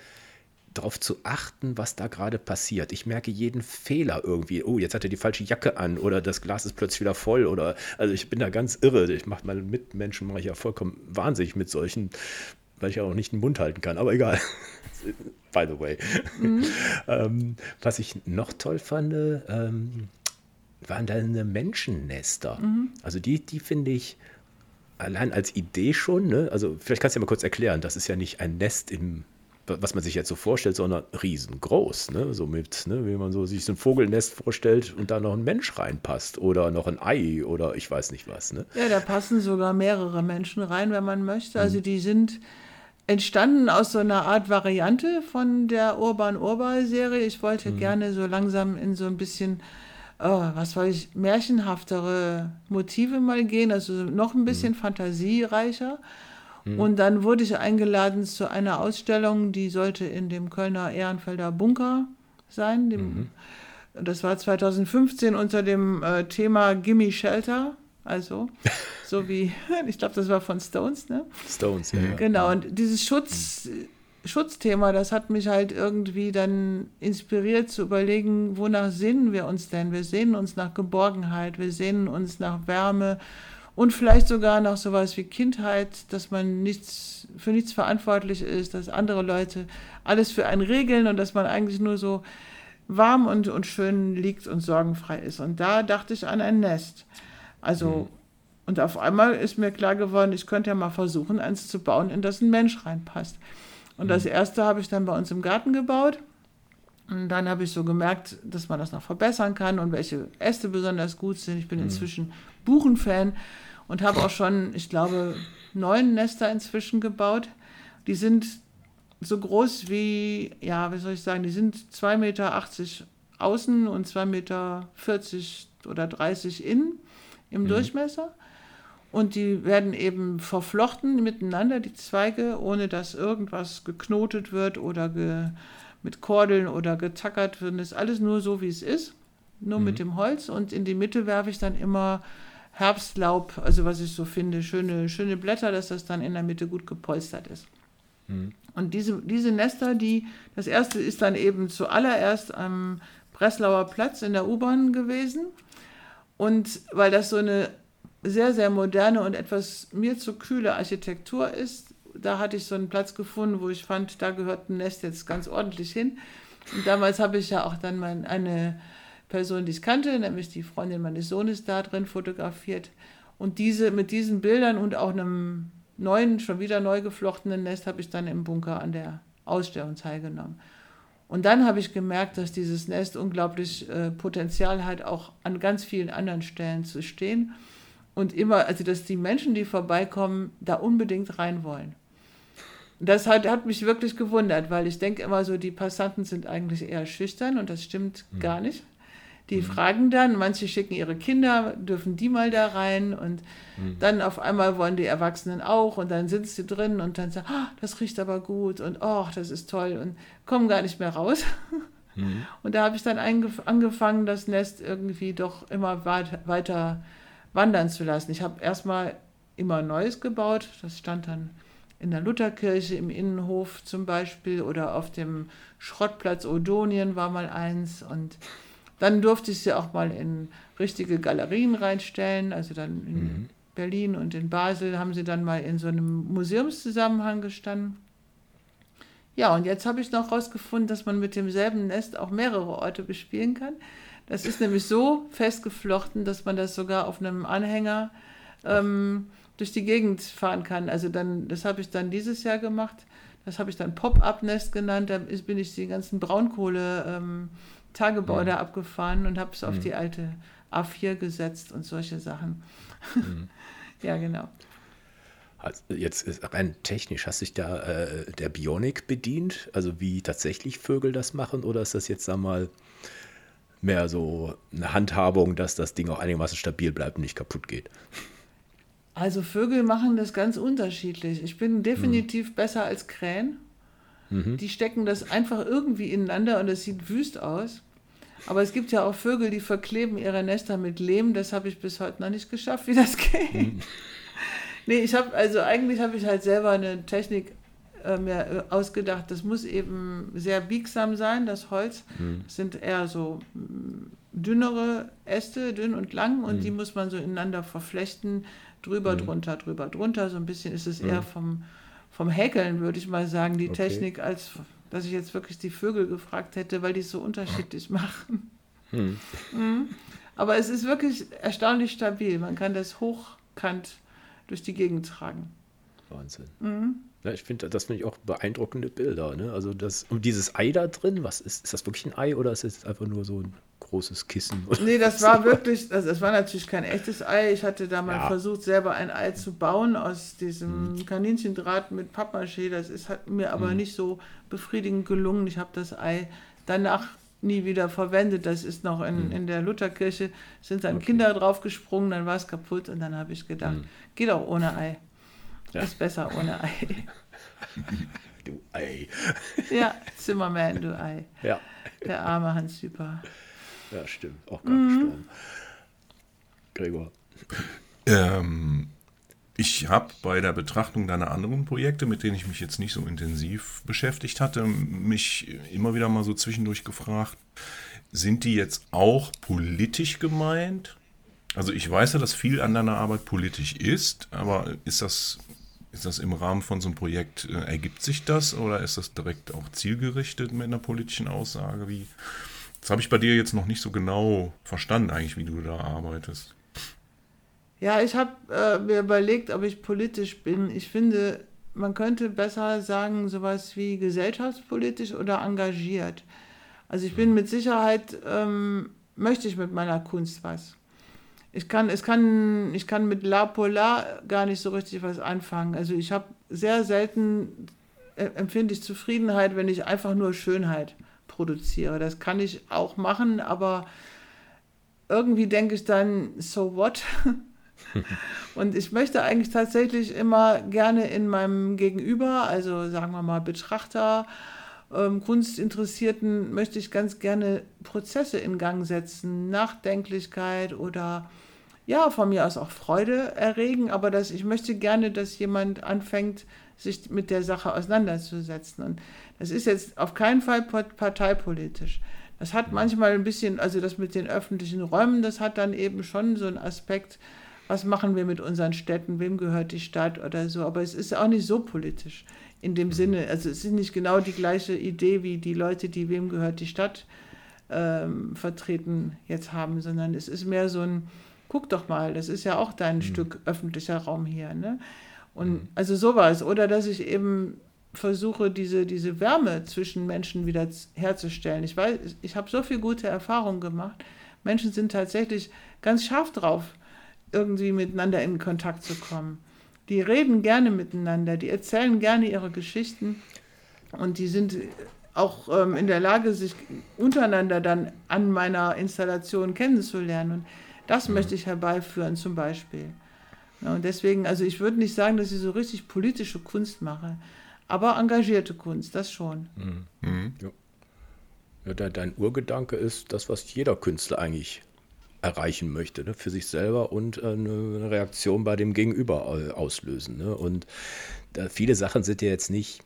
darauf zu achten, was da gerade passiert. Ich merke jeden Fehler irgendwie. Oh, jetzt hat er die falsche Jacke an oder das Glas ist plötzlich wieder voll oder also ich bin da ganz irre. Ich mache meine Mitmenschen mache ich ja vollkommen wahnsinnig mit solchen, weil ich ja auch nicht den Mund halten kann. Aber egal. By the way. Mhm. ähm, was ich noch toll fand, ähm, waren deine Menschennester. Mhm. Also die, die finde ich allein als Idee schon. Ne? Also vielleicht kannst du ja mal kurz erklären. Das ist ja nicht ein Nest im was man sich jetzt so vorstellt, sondern riesengroß, ne? So mit, ne, wie man so sich so ein Vogelnest vorstellt und da noch ein Mensch reinpasst oder noch ein Ei oder ich weiß nicht was, ne? Ja, da passen sogar mehrere Menschen rein, wenn man möchte. Also die sind entstanden aus so einer Art Variante von der Urban Urban Serie. Ich wollte gerne so langsam in so ein bisschen, oh, was weiß ich, märchenhaftere Motive mal gehen, also noch ein bisschen fantasiereicher. Und dann wurde ich eingeladen zu einer Ausstellung, die sollte in dem Kölner Ehrenfelder Bunker sein. Dem, Das war 2015 unter dem äh, Thema Gimme Shelter. Also, so wie, ich glaube, das war von Stones, ne? Stones, ja. ja. Genau, und dieses Schutz, Schutzthema, das hat mich halt irgendwie dann inspiriert zu überlegen, wonach sehnen wir uns denn? Wir sehnen uns nach Geborgenheit, wir sehnen uns nach Wärme und vielleicht sogar nach sowas wie Kindheit, dass man nichts, für nichts verantwortlich ist, dass andere Leute alles für einen regeln und dass man eigentlich nur so warm und, und schön liegt und sorgenfrei ist. Und da dachte ich an ein Nest. Also, und auf einmal ist mir klar geworden, ich könnte ja mal versuchen, eins zu bauen, in das ein Mensch reinpasst. Und das erste habe ich dann bei uns im Garten gebaut. Und dann habe ich so gemerkt, dass man das noch verbessern kann und welche Äste besonders gut sind. Ich bin inzwischen Buchenfan und habe auch schon, ich glaube, neun Nester inzwischen gebaut. Die sind so groß wie, ja, wie soll ich sagen, die sind 2,80 Meter außen und 2,40 Meter oder 30 innen im Durchmesser. Und die werden eben verflochten miteinander, die Zweige, ohne dass irgendwas geknotet wird oder ge, mit Kordeln oder getackert wird. Das ist alles nur so, wie es ist, nur mit dem Holz. Und in die Mitte werfe ich dann immer Herbstlaub, also was ich so finde, schöne, schöne Blätter, dass das dann in der Mitte gut gepolstert ist. Und diese, diese Nester, die, das erste ist dann eben zuallererst am Breslauer Platz in der U-Bahn gewesen. Und weil das so eine sehr, sehr moderne und etwas mir zu kühle Architektur ist, da hatte ich so einen Platz gefunden, wo ich fand, da gehört ein Nest jetzt ganz ordentlich hin. Und damals habe ich ja auch dann mein, eine Person, die ich kannte, nämlich die Freundin meines Sohnes, da drin fotografiert. Und diese, mit diesen Bildern und auch einem neuen, schon wieder neu geflochtenen Nest habe ich dann im Bunker an der Ausstellung teilgenommen. Und dann habe ich gemerkt, dass dieses Nest unglaublich äh, Potenzial hat, auch an ganz vielen anderen Stellen zu stehen. Und immer, also dass die Menschen, die vorbeikommen, da unbedingt rein wollen. Das hat, hat mich wirklich gewundert, weil ich denke immer so, die Passanten sind eigentlich eher schüchtern und das stimmt gar nicht. Die fragen dann, manche schicken ihre Kinder, dürfen die mal da rein und dann auf einmal wollen die Erwachsenen auch und dann sind sie drin und dann sagen, ah, das riecht aber gut und oh, das ist toll und kommen gar nicht mehr raus. Und da habe ich dann angefangen, das Nest irgendwie doch immer weit, weiter wandern zu lassen. Ich habe erstmal immer Neues gebaut, das stand dann in der Lutherkirche im Innenhof zum Beispiel oder auf dem Schrottplatz Odonien war mal eins und dann durfte ich sie auch mal in richtige Galerien reinstellen, also dann in Berlin und in Basel haben sie dann mal in so einem Museumszusammenhang gestanden. Ja, und jetzt habe ich noch herausgefunden, dass man mit demselben Nest auch mehrere Orte bespielen kann. Das ist nämlich so festgeflochten, dass man das sogar auf einem Anhänger ähm, durch die Gegend fahren kann. Also dann, das habe ich dann dieses Jahr gemacht. Das habe ich dann Pop-up-Nest genannt. Da bin ich die ganzen Braunkohle-Tagebau da abgefahren und habe es auf die alte A4 gesetzt und solche Sachen. ja, genau. Also jetzt ist rein technisch, hast dich da äh, der Bionik bedient? Also wie tatsächlich Vögel das machen? Oder ist das jetzt, sag mal, mehr so eine Handhabung, dass das Ding auch einigermaßen stabil bleibt und nicht kaputt geht? Also Vögel machen das ganz unterschiedlich. Ich bin definitiv besser als Krähen. Die stecken das einfach irgendwie ineinander und es sieht wüst aus. Aber es gibt ja auch Vögel, die verkleben ihre Nester mit Lehm. Das habe ich bis heute noch nicht geschafft, wie das geht. Nee, ich habe, also eigentlich habe ich halt selber eine Technik äh, mir äh, ausgedacht. Das muss eben sehr biegsam sein, das Holz. Das sind eher so mm, dünnere Äste, dünn und lang, und die muss man so ineinander verflechten, drüber, drunter, drüber, drunter. So ein bisschen ist es eher vom, vom Häkeln, würde ich mal sagen, die Okay. Technik, als dass ich jetzt wirklich die Vögel gefragt hätte, weil die es so unterschiedlich machen. Mhm. Aber es ist wirklich erstaunlich stabil. Man kann das hochkant durch die Gegend tragen. Wahnsinn. Mhm. Ja, ich finde, das finde ich auch beeindruckende Bilder. Ne? Also das, und dieses Ei da drin, was ist, ist das wirklich ein Ei oder ist es einfach nur so ein großes Kissen? Nee, das war wirklich, also das war natürlich kein echtes Ei. Ich hatte da mal ja. versucht, selber ein Ei zu bauen aus diesem hm. Kaninchendraht mit Pappmaché. Das ist hat mir aber hm. nicht so befriedigend gelungen. Ich habe das Ei danach nie wieder verwendet. Das ist noch in, hm. in der Lutherkirche, sind dann okay. Kinder draufgesprungen, dann war es kaputt und dann habe ich gedacht, hm. geht auch ohne Ei. Ja. Ist besser ohne Ei. du Ei. ja, Zimmerman, du Ei. Ja. Der arme Hans Hüper. Ja, stimmt. Auch gerade mhm. gestorben. Gregor. Ähm, ich habe bei der Betrachtung deiner anderen Projekte, mit denen ich mich jetzt nicht so intensiv beschäftigt hatte, mich immer wieder mal so zwischendurch gefragt, sind die jetzt auch politisch gemeint? Also ich weiß ja, dass viel an deiner Arbeit politisch ist, aber ist das ist das im Rahmen von so einem Projekt, äh, ergibt sich das oder ist das direkt auch zielgerichtet mit einer politischen Aussage? Wie, das habe ich bei dir jetzt noch nicht so genau verstanden, eigentlich, wie du da arbeitest. Ja, ich habe äh, mir überlegt, ob ich politisch bin. Ich finde, man könnte besser sagen, sowas wie gesellschaftspolitisch oder engagiert. Also ich bin mhm. mit Sicherheit, ähm, möchte ich mit meiner Kunst was ich kann, es kann, ich kann mit La Polar gar nicht so richtig was anfangen. Also ich habe sehr selten, äh, empfinde ich Zufriedenheit, wenn ich einfach nur Schönheit produziere. Das kann ich auch machen, aber irgendwie denke ich dann, so what? Und ich möchte eigentlich tatsächlich immer gerne in meinem Gegenüber, also sagen wir mal Betrachter, ähm, Kunstinteressierten, möchte ich ganz gerne Prozesse in Gang setzen, Nachdenklichkeit oder ja, von mir aus auch Freude erregen, aber dass ich möchte gerne, dass jemand anfängt, sich mit der Sache auseinanderzusetzen. Und das ist jetzt auf keinen Fall parteipolitisch. Das hat manchmal ein bisschen, also das mit den öffentlichen Räumen, das hat dann eben schon so einen Aspekt, was machen wir mit unseren Städten, wem gehört die Stadt oder so. Aber es ist auch nicht so politisch in dem Sinne, also es ist nicht genau die gleiche Idee wie die Leute, die wem gehört die Stadt ähm, vertreten jetzt haben, sondern es ist mehr so ein, guck doch mal, das ist ja auch dein mhm. Stück öffentlicher Raum hier. Ne? Und mhm. also sowas. Oder dass ich eben versuche, diese, diese Wärme zwischen Menschen wieder herzustellen. Ich weiß, ich habe so viel gute Erfahrungen gemacht. Menschen sind tatsächlich ganz scharf drauf, irgendwie miteinander in Kontakt zu kommen. Die reden gerne miteinander, die erzählen gerne ihre Geschichten und die sind auch ähm, in der Lage, sich untereinander dann an meiner Installation kennenzulernen. Und das mhm. möchte ich herbeiführen zum Beispiel. Ja, und deswegen, also ich würde nicht sagen, dass ich so richtig politische Kunst mache, aber engagierte Kunst, das schon. Mhm. Mhm. Ja. Ja, dein Urgedanke ist das, was jeder Künstler eigentlich erreichen möchte, ne? für sich selber und äh, eine Reaktion bei dem Gegenüber auslösen. Ne? Und da, viele Sachen sind ja jetzt nicht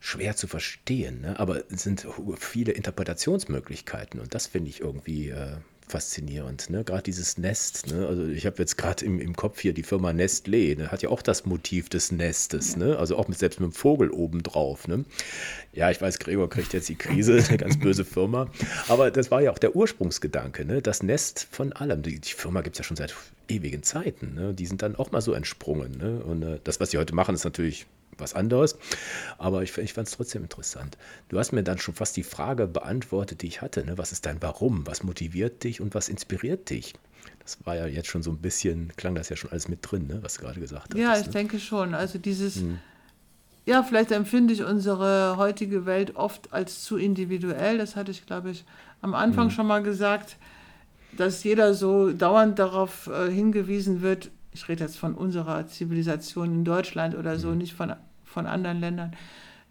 schwer zu verstehen, ne? aber es sind viele Interpretationsmöglichkeiten und das finde ich irgendwie äh, faszinierend. Ne? Gerade dieses Nest. Ne? Also ich habe jetzt gerade im, im Kopf hier die Firma Nestlé. Ne? Hat ja auch das Motiv des Nestes. Ne? Also auch mit, selbst mit dem Vogel obendrauf. Ne? Ja, ich weiß, Gregor kriegt jetzt die Krise, eine ganz böse Firma. Aber das war ja auch der Ursprungsgedanke. Ne? Das Nest von allem. Die, die Firma gibt es ja schon seit ewigen Zeiten. Ne? Die sind dann auch mal so entsprungen. Ne? Und äh, das, was sie heute machen, ist natürlich was anderes. Aber ich, ich fand es trotzdem interessant. Du hast mir dann schon fast die Frage beantwortet, die ich hatte. Ne? Was ist dein Warum? Was motiviert dich und was inspiriert dich? Das war ja jetzt schon so ein bisschen, klang das ja schon alles mit drin, ne? was du gerade gesagt hast. Ja, ich ne? denke schon. Also dieses, hm. ja, vielleicht empfinde ich unsere heutige Welt oft als zu individuell. Das hatte ich, glaube ich, am Anfang hm. schon mal gesagt, dass jeder so dauernd darauf äh, hingewiesen wird, ich rede jetzt von unserer Zivilisation in Deutschland oder so, mhm. nicht von, von anderen Ländern,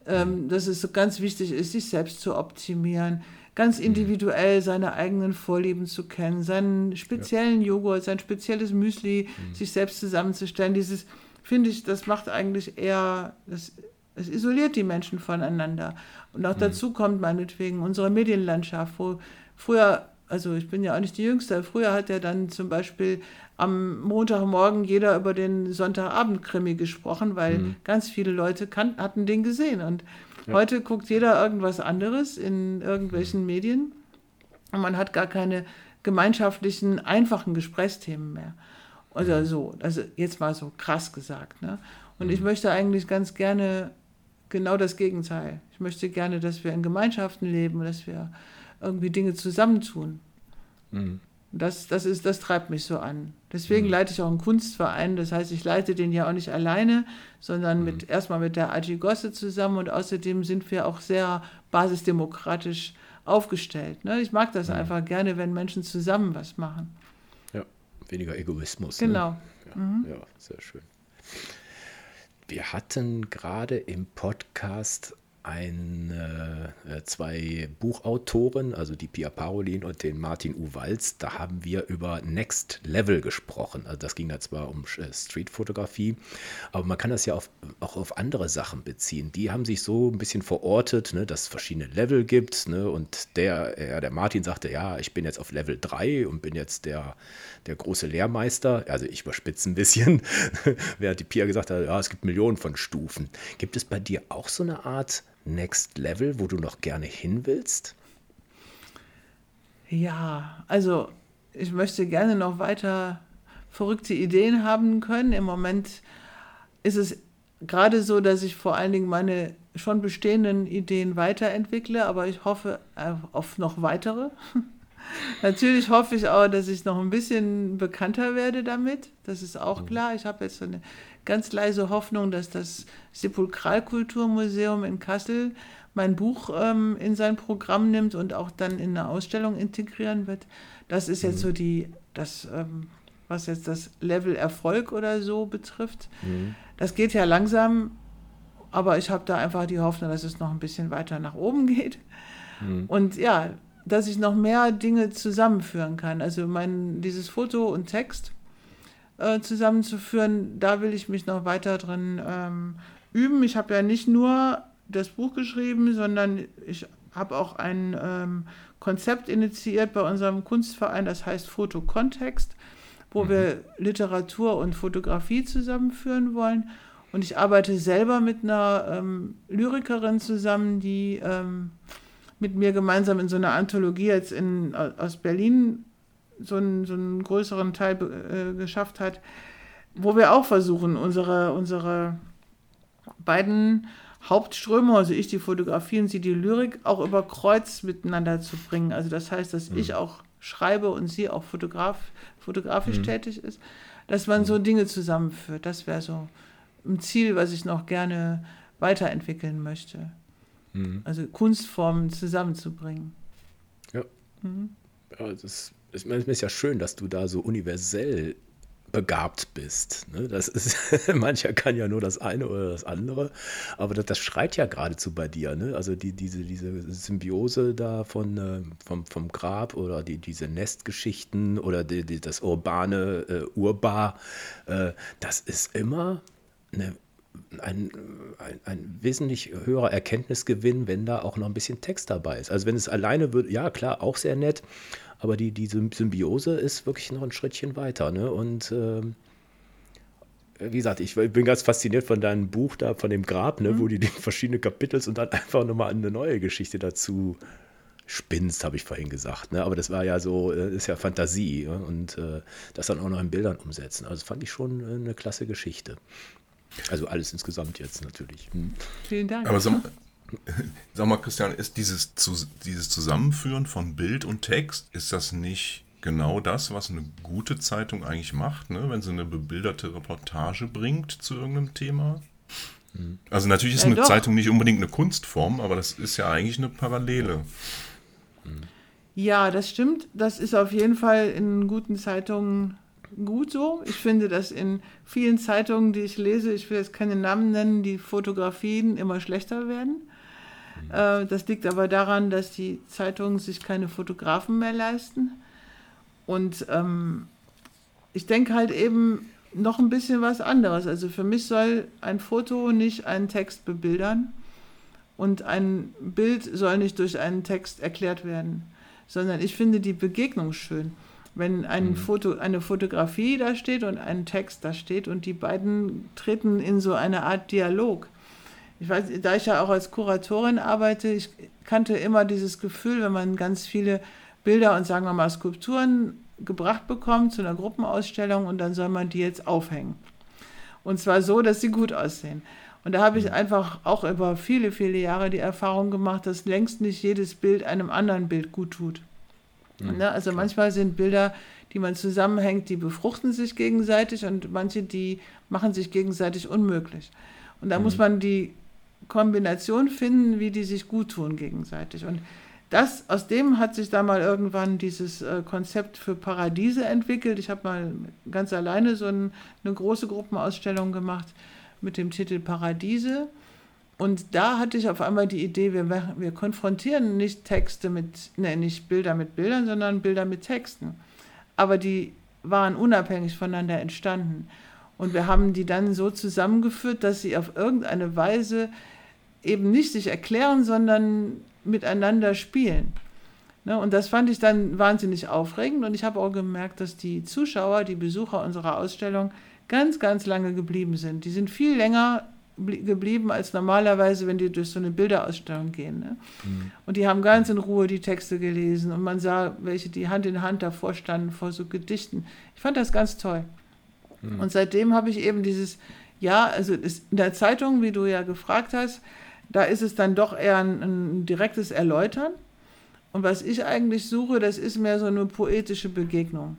ähm, dass es so ganz wichtig ist, sich selbst zu optimieren, ganz mhm. individuell seine eigenen Vorlieben zu kennen, seinen speziellen ja. Joghurt, sein spezielles Müsli mhm. sich selbst zusammenzustellen. Dieses, finde ich, das macht eigentlich eher, das, es isoliert die Menschen voneinander. Und auch mhm. dazu kommt meinetwegen unsere Medienlandschaft, wo früher also ich bin ja auch nicht die Jüngste. Früher hat ja dann zum Beispiel am Montagmorgen jeder über den Sonntagabend-Krimi gesprochen, weil mhm. ganz viele Leute kan hatten den gesehen. Und ja. heute guckt jeder irgendwas anderes in irgendwelchen Medien und man hat gar keine gemeinschaftlichen, einfachen Gesprächsthemen mehr. Oder mhm. so. Also jetzt mal so krass gesagt. Ne? Und ich möchte eigentlich ganz gerne genau das Gegenteil. Ich möchte gerne, dass wir in Gemeinschaften leben, dass wir irgendwie Dinge zusammentun. Mhm. Das, das, ist, das treibt mich so an. Deswegen mhm. leite ich auch einen Kunstverein. Das heißt, ich leite den ja auch nicht alleine, sondern mhm. mit, erstmal mit der Agi Gosse zusammen und außerdem sind wir auch sehr basisdemokratisch aufgestellt. Ne? Ich mag das mhm. einfach gerne, wenn Menschen zusammen was machen. Ja, weniger Egoismus. Ne? Genau. Ne? Ja, mhm. ja, sehr schön. Wir hatten gerade im Podcast ein, äh, zwei Buchautoren, also die Pia Parolin und den Martin U. Walz, da haben wir über Next Level gesprochen. Also das ging da zwar um äh, Streetfotografie, aber man kann das ja auf, auch auf andere Sachen beziehen. Die haben sich so ein bisschen verortet, ne, dass es verschiedene Level gibt. Ne, und der, ja, der Martin sagte, ja, ich bin jetzt auf Level 3 und bin jetzt der, der große Lehrmeister. Also ich überspitze ein bisschen, während die Pia gesagt hat, ja, es gibt Millionen von Stufen. Gibt es bei dir auch so eine Art Next Level, wo du noch gerne hin willst? Ja, also ich möchte gerne noch weiter verrückte Ideen haben können. Im Moment ist es gerade so, dass ich vor allen Dingen meine schon bestehenden Ideen weiterentwickle, aber ich hoffe auf noch weitere. Natürlich hoffe ich auch, dass ich noch ein bisschen bekannter werde damit. Das ist auch mhm. klar. Ich habe jetzt so eine ganz leise Hoffnung, dass das Sepulkralkulturmuseum in Kassel mein Buch ähm, in sein Programm nimmt und auch dann in eine Ausstellung integrieren wird. Das ist jetzt mhm. so die, das, ähm, was jetzt das Level Erfolg oder so betrifft. Mhm. Das geht ja langsam, aber ich habe da einfach die Hoffnung, dass es noch ein bisschen weiter nach oben geht. Mhm. Und ja, dass ich noch mehr Dinge zusammenführen kann. Also mein, dieses Foto und Text äh, zusammenzuführen, da will ich mich noch weiter drin ähm, üben. Ich habe ja nicht nur das Buch geschrieben, sondern ich habe auch ein ähm, Konzept initiiert bei unserem Kunstverein, das heißt Fotokontext, wo mhm. wir Literatur und Fotografie zusammenführen wollen. Und ich arbeite selber mit einer ähm, Lyrikerin zusammen, die ähm, mit mir gemeinsam in so einer Anthologie jetzt in, aus Berlin so einen, so einen größeren Teil äh, geschafft hat, wo wir auch versuchen, unsere, unsere beiden Hauptströme, also ich die Fotografie und sie die Lyrik, auch über Kreuz miteinander zu bringen. Also das heißt, dass mhm. ich auch schreibe und sie auch Fotograf, fotografisch mhm. tätig ist, dass man mhm. so Dinge zusammenführt. Das wäre so ein Ziel, was ich noch gerne weiterentwickeln möchte. Mhm. Also Kunstformen zusammenzubringen. Ja. Mhm. Ja, das ist, ist ja schön, dass du da so universell begabt bist. Ne? Das ist, mancher kann ja nur das eine oder das andere, aber das, das schreit ja geradezu bei dir. Ne? Also die, diese, diese Symbiose da von, äh, vom, vom Grab oder die, diese Nestgeschichten oder die, die, das urbane äh, Urbar, äh, das ist immer eine ein, ein, ein, wesentlich höherer Erkenntnisgewinn, wenn da auch noch ein bisschen Text dabei ist. Also wenn es alleine wird, ja klar, auch sehr nett, aber die, diese Symbiose ist wirklich noch ein Schrittchen weiter. Ne? Und ähm, wie gesagt, ich bin ganz fasziniert von deinem Buch da, von dem Grab, ne, mhm. wo die, die verschiedene Kapitel und dann einfach nochmal eine neue Geschichte dazu spinnst, habe ich vorhin gesagt. Ne? Aber das war ja so, äh, ist ja Fantasie und äh, das dann auch noch in Bildern umsetzen. Also fand ich schon äh, eine klasse Geschichte. Also alles insgesamt jetzt natürlich. Hm. Vielen Dank. Aber sag, sag mal, Christian, ist dieses, dieses Zusammenführen von Bild und Text, ist das nicht genau das, was eine gute Zeitung eigentlich macht, ne? wenn sie eine bebilderte Reportage bringt zu irgendeinem Thema? Hm. Also natürlich ist ja, eine doch. Zeitung nicht unbedingt eine Kunstform, aber das ist ja eigentlich eine Parallele. Ja, das stimmt. Das ist auf jeden Fall in guten Zeitungen gut so. Ich finde, dass in vielen Zeitungen, die ich lese, ich will jetzt keine Namen nennen, die Fotografien immer schlechter werden. Mhm. Äh, das liegt aber daran, dass die Zeitungen sich keine Fotografen mehr leisten. Und ähm, ich denke halt eben noch ein bisschen was anderes. Also für mich soll ein Foto nicht einen Text bebildern und ein Bild soll nicht durch einen Text erklärt werden, sondern ich finde die Begegnung schön wenn ein mhm. Foto, eine Fotografie da steht und ein Text da steht und die beiden treten in so eine Art Dialog. Ich weiß, da ich ja auch als Kuratorin arbeite, ich kannte immer dieses Gefühl, wenn man ganz viele Bilder und sagen wir mal Skulpturen gebracht bekommt zu einer Gruppenausstellung und dann soll man die jetzt aufhängen. Und zwar so, dass sie gut aussehen. Und da habe ich einfach auch über viele, viele Jahre die Erfahrung gemacht, dass längst nicht jedes Bild einem anderen Bild gut tut. Mhm, ne? Also klar. manchmal sind Bilder, die man zusammenhängt, die befruchten sich gegenseitig und manche, die machen sich gegenseitig unmöglich. Und da mhm. muss man die Kombination finden, wie die sich gut tun gegenseitig. Und das, aus dem hat sich da mal irgendwann dieses äh, Konzept für Paradiese entwickelt. Ich habe mal ganz alleine so ein, eine große Gruppenausstellung gemacht mit dem Titel Paradiese. Und da hatte ich auf einmal die Idee, wir, wir konfrontieren nicht Texte mit, ne, nicht Bilder mit Bildern, sondern Bilder mit Texten. Aber die waren unabhängig voneinander entstanden. Und wir haben die dann so zusammengeführt, dass sie auf irgendeine Weise eben nicht sich erklären, sondern miteinander spielen. Ne, und das fand ich dann wahnsinnig aufregend und ich habe auch gemerkt, dass die Zuschauer, die Besucher unserer Ausstellung ganz, ganz lange geblieben sind. Die sind viel länger geblieben als normalerweise, wenn die durch so eine Bilderausstellung gehen. Ne? Mhm. Und die haben ganz in Ruhe die Texte gelesen und man sah, welche die Hand in Hand davor standen vor so Gedichten. Ich fand das ganz toll. Mhm. Und seitdem habe ich eben dieses, ja, also in der Zeitung, wie du ja gefragt hast, da ist es dann doch eher ein, ein direktes Erläutern. Und was ich eigentlich suche, das ist mehr so eine poetische Begegnung.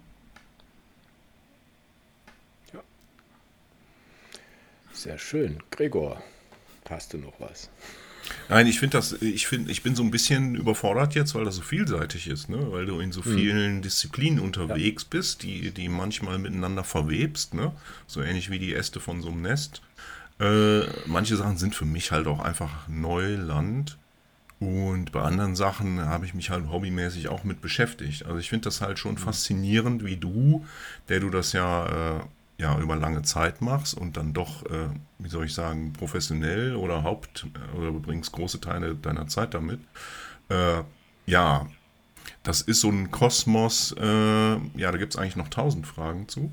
Sehr schön. Gregor, hast du noch was? Nein, ich finde das, ich finde, ich bin so ein bisschen überfordert jetzt, weil das so vielseitig ist, ne? Weil du in so hm. vielen mhm. Disziplinen unterwegs ja. bist, die, die manchmal miteinander verwebst, ne? So ähnlich wie die Äste von so einem Nest. Äh, manche Sachen sind für mich halt auch einfach Neuland. Und bei anderen Sachen habe ich mich halt hobbymäßig auch mit beschäftigt. Also ich finde das halt schon mhm. faszinierend, wie du, der du das ja, äh, ja über lange Zeit machst und dann doch, äh, wie soll ich sagen, professionell oder Haupt oder du bringst große Teile deiner Zeit damit. Äh, ja, das ist so ein Kosmos, äh, ja, da gibt es eigentlich noch tausend Fragen zu.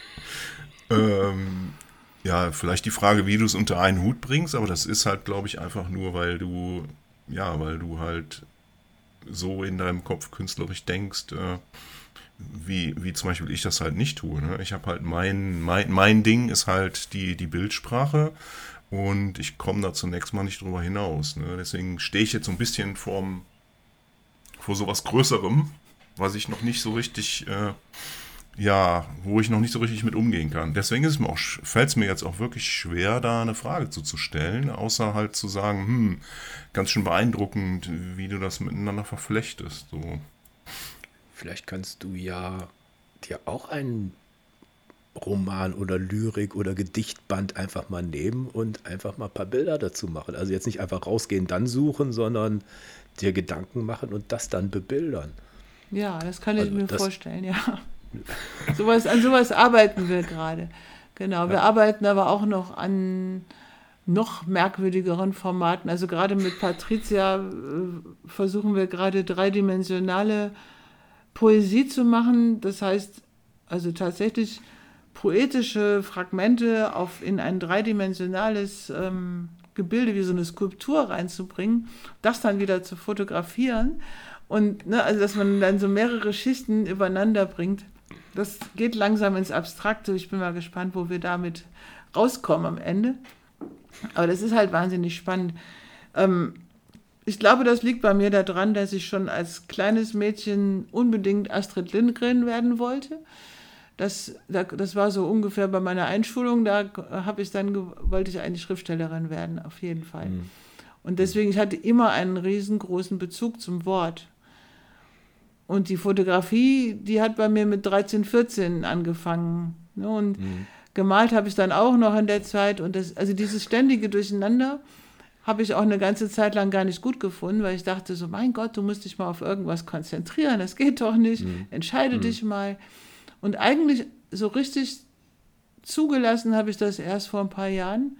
ähm, ja, vielleicht die Frage, wie du es unter einen Hut bringst, aber das ist halt, glaube ich, einfach nur, weil du, ja, weil du halt so in deinem Kopf künstlerisch denkst, äh, wie, wie zum Beispiel ich das halt nicht tue. Ne? Ich habe halt mein, mein, mein Ding ist halt die, die Bildsprache und ich komme da zunächst mal nicht drüber hinaus. Ne? Deswegen stehe ich jetzt so ein bisschen vorm, vor sowas Größerem, was ich noch nicht so richtig äh, ja, wo ich noch nicht so richtig mit umgehen kann. Deswegen ist es mir auch, fällt es mir jetzt auch wirklich schwer, da eine Frage zuzustellen, außer halt zu sagen, hm, ganz schön beeindruckend, wie du das miteinander verflechtest. So. Vielleicht kannst du ja dir auch einen Roman oder Lyrik oder Gedichtband einfach mal nehmen und einfach mal ein paar Bilder dazu machen. Also jetzt nicht einfach rausgehen, dann suchen, sondern dir Gedanken machen und das dann bebildern. Ja, das kann ich also mir vorstellen, ja. sowas, an sowas arbeiten wir gerade. Genau, wir arbeiten aber auch noch an noch merkwürdigeren Formaten. Also gerade mit Patricia äh, versuchen wir gerade dreidimensionale Poesie zu machen. Das heißt, also tatsächlich poetische Fragmente auf, in ein dreidimensionales ähm, Gebilde wie so eine Skulptur reinzubringen, das dann wieder zu fotografieren und ne, also dass man dann so mehrere Schichten übereinander bringt das geht langsam ins Abstrakte. Ich bin mal gespannt, wo wir damit rauskommen am Ende. Aber das ist halt wahnsinnig spannend. Ähm, ich glaube, das liegt bei mir daran, dass ich schon als kleines Mädchen unbedingt Astrid Lindgren werden wollte. Das, das war so ungefähr bei meiner Einschulung. Da habe ich dann wollte ich eigentlich Schriftstellerin werden, auf jeden Fall. Mhm. Und deswegen, ich hatte immer einen riesengroßen Bezug zum Wort. Und die Fotografie, die hat bei mir mit 13, 14 angefangen. Ne? Und mhm. gemalt habe ich dann auch noch in der Zeit. Und das, also dieses ständige Durcheinander habe ich auch eine ganze Zeit lang gar nicht gut gefunden, weil ich dachte so, mein Gott, du musst dich mal auf irgendwas konzentrieren, das geht doch nicht, mhm. entscheide mhm. dich mal. Und eigentlich so richtig zugelassen habe ich das erst vor ein paar Jahren,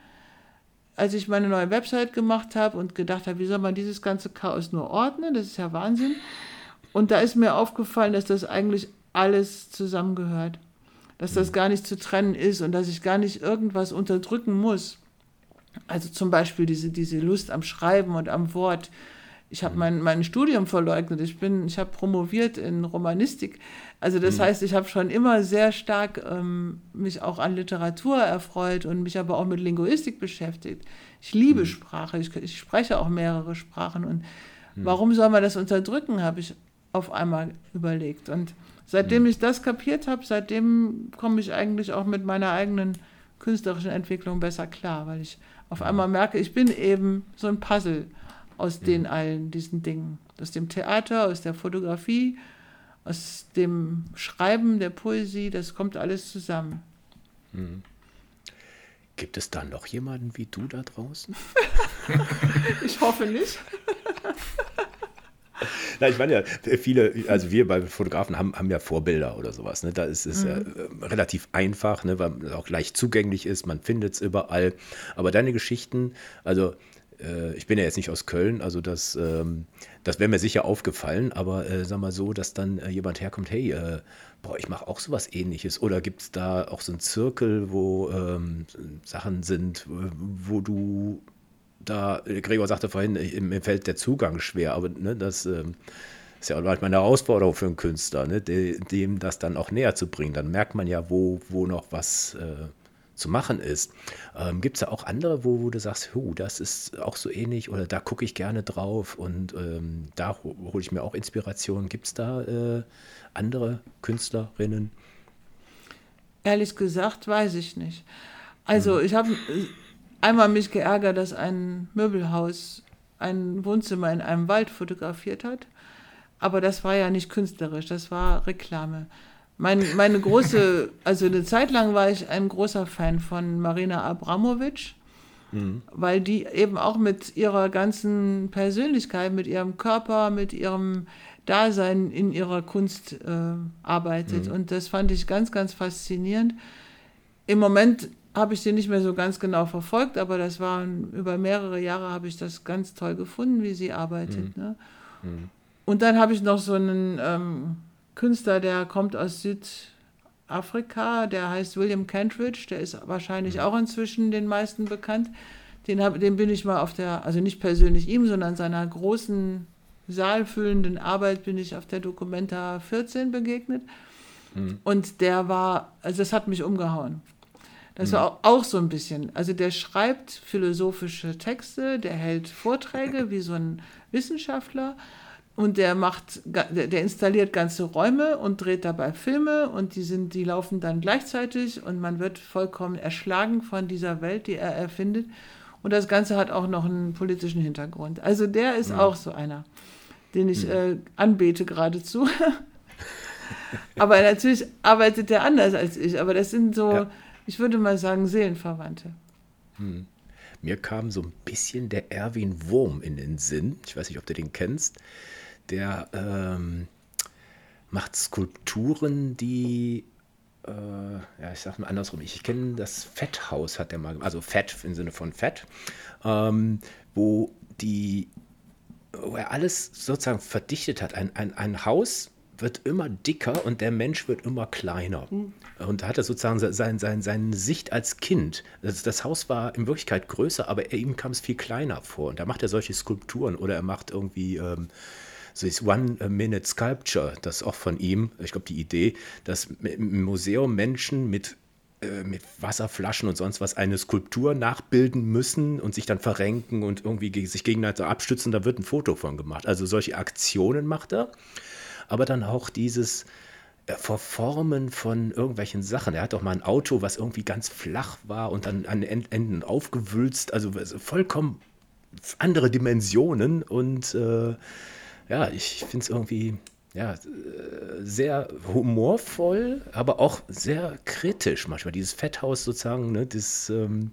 als ich meine neue Website gemacht habe und gedacht habe, wie soll man dieses ganze Chaos nur ordnen? Das ist ja Wahnsinn. Und da ist mir aufgefallen, dass das eigentlich alles zusammengehört. Dass das mhm. gar nicht zu trennen ist und dass ich gar nicht irgendwas unterdrücken muss. Also zum Beispiel diese, diese Lust am Schreiben und am Wort, Ich habe mein, mein Studium verleugnet. Ich bin, ich habe promoviert in Romanistik. Also das mhm. heißt, ich habe schon immer sehr stark ähm, mich auch an Literatur erfreut und mich aber auch mit Linguistik beschäftigt. Ich liebe mhm. Sprache. Ich, ich, spreche auch mehrere Sprachen. Und mhm. warum soll man das unterdrücken, habe ich auf einmal überlegt. Und seitdem mhm. ich das kapiert habe, seitdem komme ich eigentlich auch mit meiner eigenen künstlerischen Entwicklung besser klar, weil ich auf einmal merke, ich bin eben so ein Puzzle aus den mhm. allen diesen Dingen. Aus dem Theater, aus der Fotografie, aus dem Schreiben, der Poesie, das kommt alles zusammen. Mhm. Gibt es da noch jemanden wie du da draußen? ich hoffe nicht. Na, ich meine ja, viele, also wir bei Fotografen haben, haben ja Vorbilder oder sowas. Ne? Da ist es mhm. ja äh, relativ einfach, ne? weil es auch leicht zugänglich ist, man findet es überall. Aber deine Geschichten, also äh, ich bin ja jetzt nicht aus Köln, also das, ähm, das wäre mir sicher aufgefallen, aber äh, sag mal so, dass dann äh, jemand herkommt, hey, äh, boah, ich mache auch sowas ähnliches. Oder gibt es da auch so einen Zirkel, wo ähm, Sachen sind, wo du da, Gregor sagte vorhin, mir fällt der Zugang schwer, aber ne, das ähm, ist ja auch manchmal eine Herausforderung für einen Künstler, ne, dem das dann auch näher zu bringen. Dann merkt man ja, wo, wo noch was äh, zu machen ist. Ähm, Gibt es da auch andere, wo, wo du sagst, huh, das ist auch so ähnlich oder da gucke ich gerne drauf und ähm, da hole ich mir auch Inspiration. Gibt es da äh, andere Künstlerinnen? Ehrlich gesagt, weiß ich nicht. Also hm. ich habe einmal mich geärgert, dass ein Möbelhaus ein Wohnzimmer in einem Wald fotografiert hat. Aber das war ja nicht künstlerisch, das war Reklame. Mein, meine große, also eine Zeit lang war ich ein großer Fan von Marina Abramovic, mhm. weil die eben auch mit ihrer ganzen Persönlichkeit, mit ihrem Körper, mit ihrem Dasein in ihrer Kunst äh, arbeitet. Mhm. Und das fand ich ganz, ganz faszinierend. Im Moment habe ich sie nicht mehr so ganz genau verfolgt, aber das waren über mehrere Jahre habe ich das ganz toll gefunden, wie sie arbeitet. Mhm. Ne? Mhm. Und dann habe ich noch so einen ähm, Künstler, der kommt aus Südafrika, der heißt William Kentridge, der ist wahrscheinlich mhm. auch inzwischen den meisten bekannt. Den, hab, den bin ich mal auf der, also nicht persönlich ihm, sondern seiner großen saalfüllenden Arbeit bin ich auf der Documenta 14 begegnet. Mhm. Und der war, also das hat mich umgehauen. Das mhm. war auch, auch, so ein bisschen. Also der schreibt philosophische Texte, der hält Vorträge wie so ein Wissenschaftler, und der macht, der installiert ganze Räume und dreht dabei Filme und die sind, die laufen dann gleichzeitig und man wird vollkommen erschlagen von dieser Welt, die er erfindet. Und das Ganze hat auch noch einen politischen Hintergrund. Also der ist ja. auch so einer, den ich ja. äh, anbete geradezu. aber natürlich arbeitet der anders als ich. Aber das sind so, ja. Ich würde mal sagen, Seelenverwandte. Hm. Mir kam so ein bisschen der Erwin Wurm in den Sinn. Ich weiß nicht, ob du den kennst der ähm, macht Skulpturen, die, äh, ja, ich sag mal andersrum, ich kenne das Fetthaus, hat er mal, also Fett im Sinne von Fett, ähm, wo die, wo er alles sozusagen verdichtet hat. Ein, ein, ein Haus wird immer dicker und der Mensch wird immer kleiner. Mhm. Und da hat er sozusagen sein, sein, seine Sicht als Kind. Das, das Haus war in Wirklichkeit größer, aber ihm kam es viel kleiner vor. Und da macht er solche Skulpturen oder er macht irgendwie ähm, so ist One-Minute Sculpture, das auch von ihm, ich glaube, die Idee, dass im Museum Menschen mit äh, mit Wasserflaschen und sonst was eine Skulptur nachbilden müssen und sich dann verrenken und irgendwie sich gegeneinander abstützen, da wird ein Foto von gemacht. Also solche Aktionen macht er, aber dann auch dieses äh, Verformen von irgendwelchen Sachen. Er hat auch mal ein Auto, was irgendwie ganz flach war und dann an den Enden aufgewülzt, also vollkommen andere Dimensionen und äh, ja, ich finde es irgendwie ja, sehr humorvoll, aber auch sehr kritisch manchmal. Dieses Fetthaus sozusagen, ne, das ähm,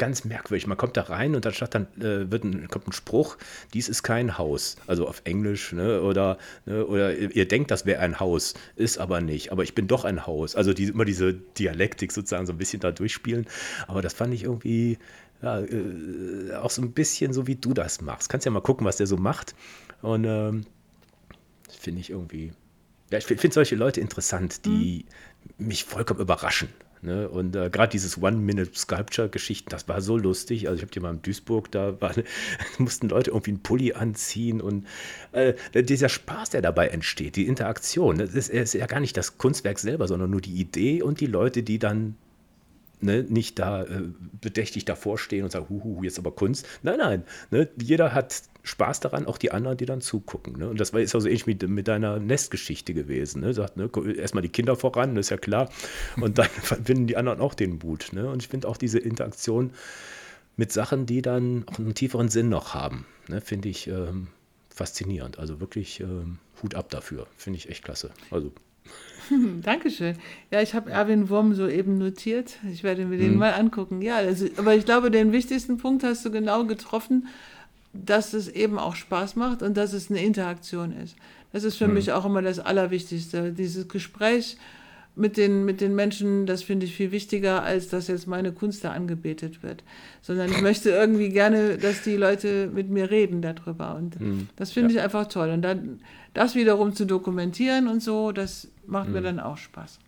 ganz merkwürdig. Man kommt da rein und anstatt dann äh, wird ein, kommt ein Spruch, dies ist kein Haus. Also auf Englisch, ne, oder, ne, oder ihr denkt, das wäre ein Haus, ist aber nicht. Aber ich bin doch ein Haus. Also die, immer diese Dialektik sozusagen so ein bisschen da durchspielen. Aber das fand ich irgendwie ja, äh, auch so ein bisschen so, wie du das machst. Kannst ja mal gucken, was der so macht. Und ähm, finde ich irgendwie, ja, ich finde solche Leute interessant, die mhm. mich vollkommen überraschen. Ne? Und äh, gerade dieses One-Minute-Sculpture-Geschichten, das war so lustig. Also ich habe die mal in Duisburg, da war, mussten Leute irgendwie einen Pulli anziehen und äh, dieser Spaß, der dabei entsteht, die Interaktion, das ist, ist, ja gar nicht das Kunstwerk selber, sondern nur die Idee und die Leute, die dann ne, nicht da äh, bedächtig davor stehen und sagen, huhu, jetzt aber Kunst. Nein, nein, ne, jeder hat Spaß daran, auch die anderen, die dann zugucken. Ne? Und das war, ist auch so ähnlich mit, mit deiner Nestgeschichte gewesen. Ne? Sagt, ne, erstmal die Kinder voran, das ist ja klar. Und dann finden die anderen auch den Mut. Ne? Und ich finde auch diese Interaktion mit Sachen, die dann auch einen tieferen Sinn noch haben, ne? finde ich ähm, faszinierend. Also wirklich ähm, Hut ab dafür. Finde ich echt klasse. Also Dankeschön. Ja, ich habe Erwin Wurm soeben notiert. Ich werde mir den hm. mal angucken. Ja, also, aber ich glaube, den wichtigsten Punkt hast du genau getroffen dass es eben auch Spaß macht und dass es eine Interaktion ist. Das ist für mhm. mich auch immer das Allerwichtigste. Dieses Gespräch mit den, mit den Menschen, das finde ich viel wichtiger, als dass jetzt meine Kunst da angebetet wird. Sondern ich möchte irgendwie gerne, dass die Leute mit mir reden darüber. Und mhm. das finde ja. ich einfach toll. Und dann das wiederum zu dokumentieren und so, das macht mhm. mir dann auch Spaß.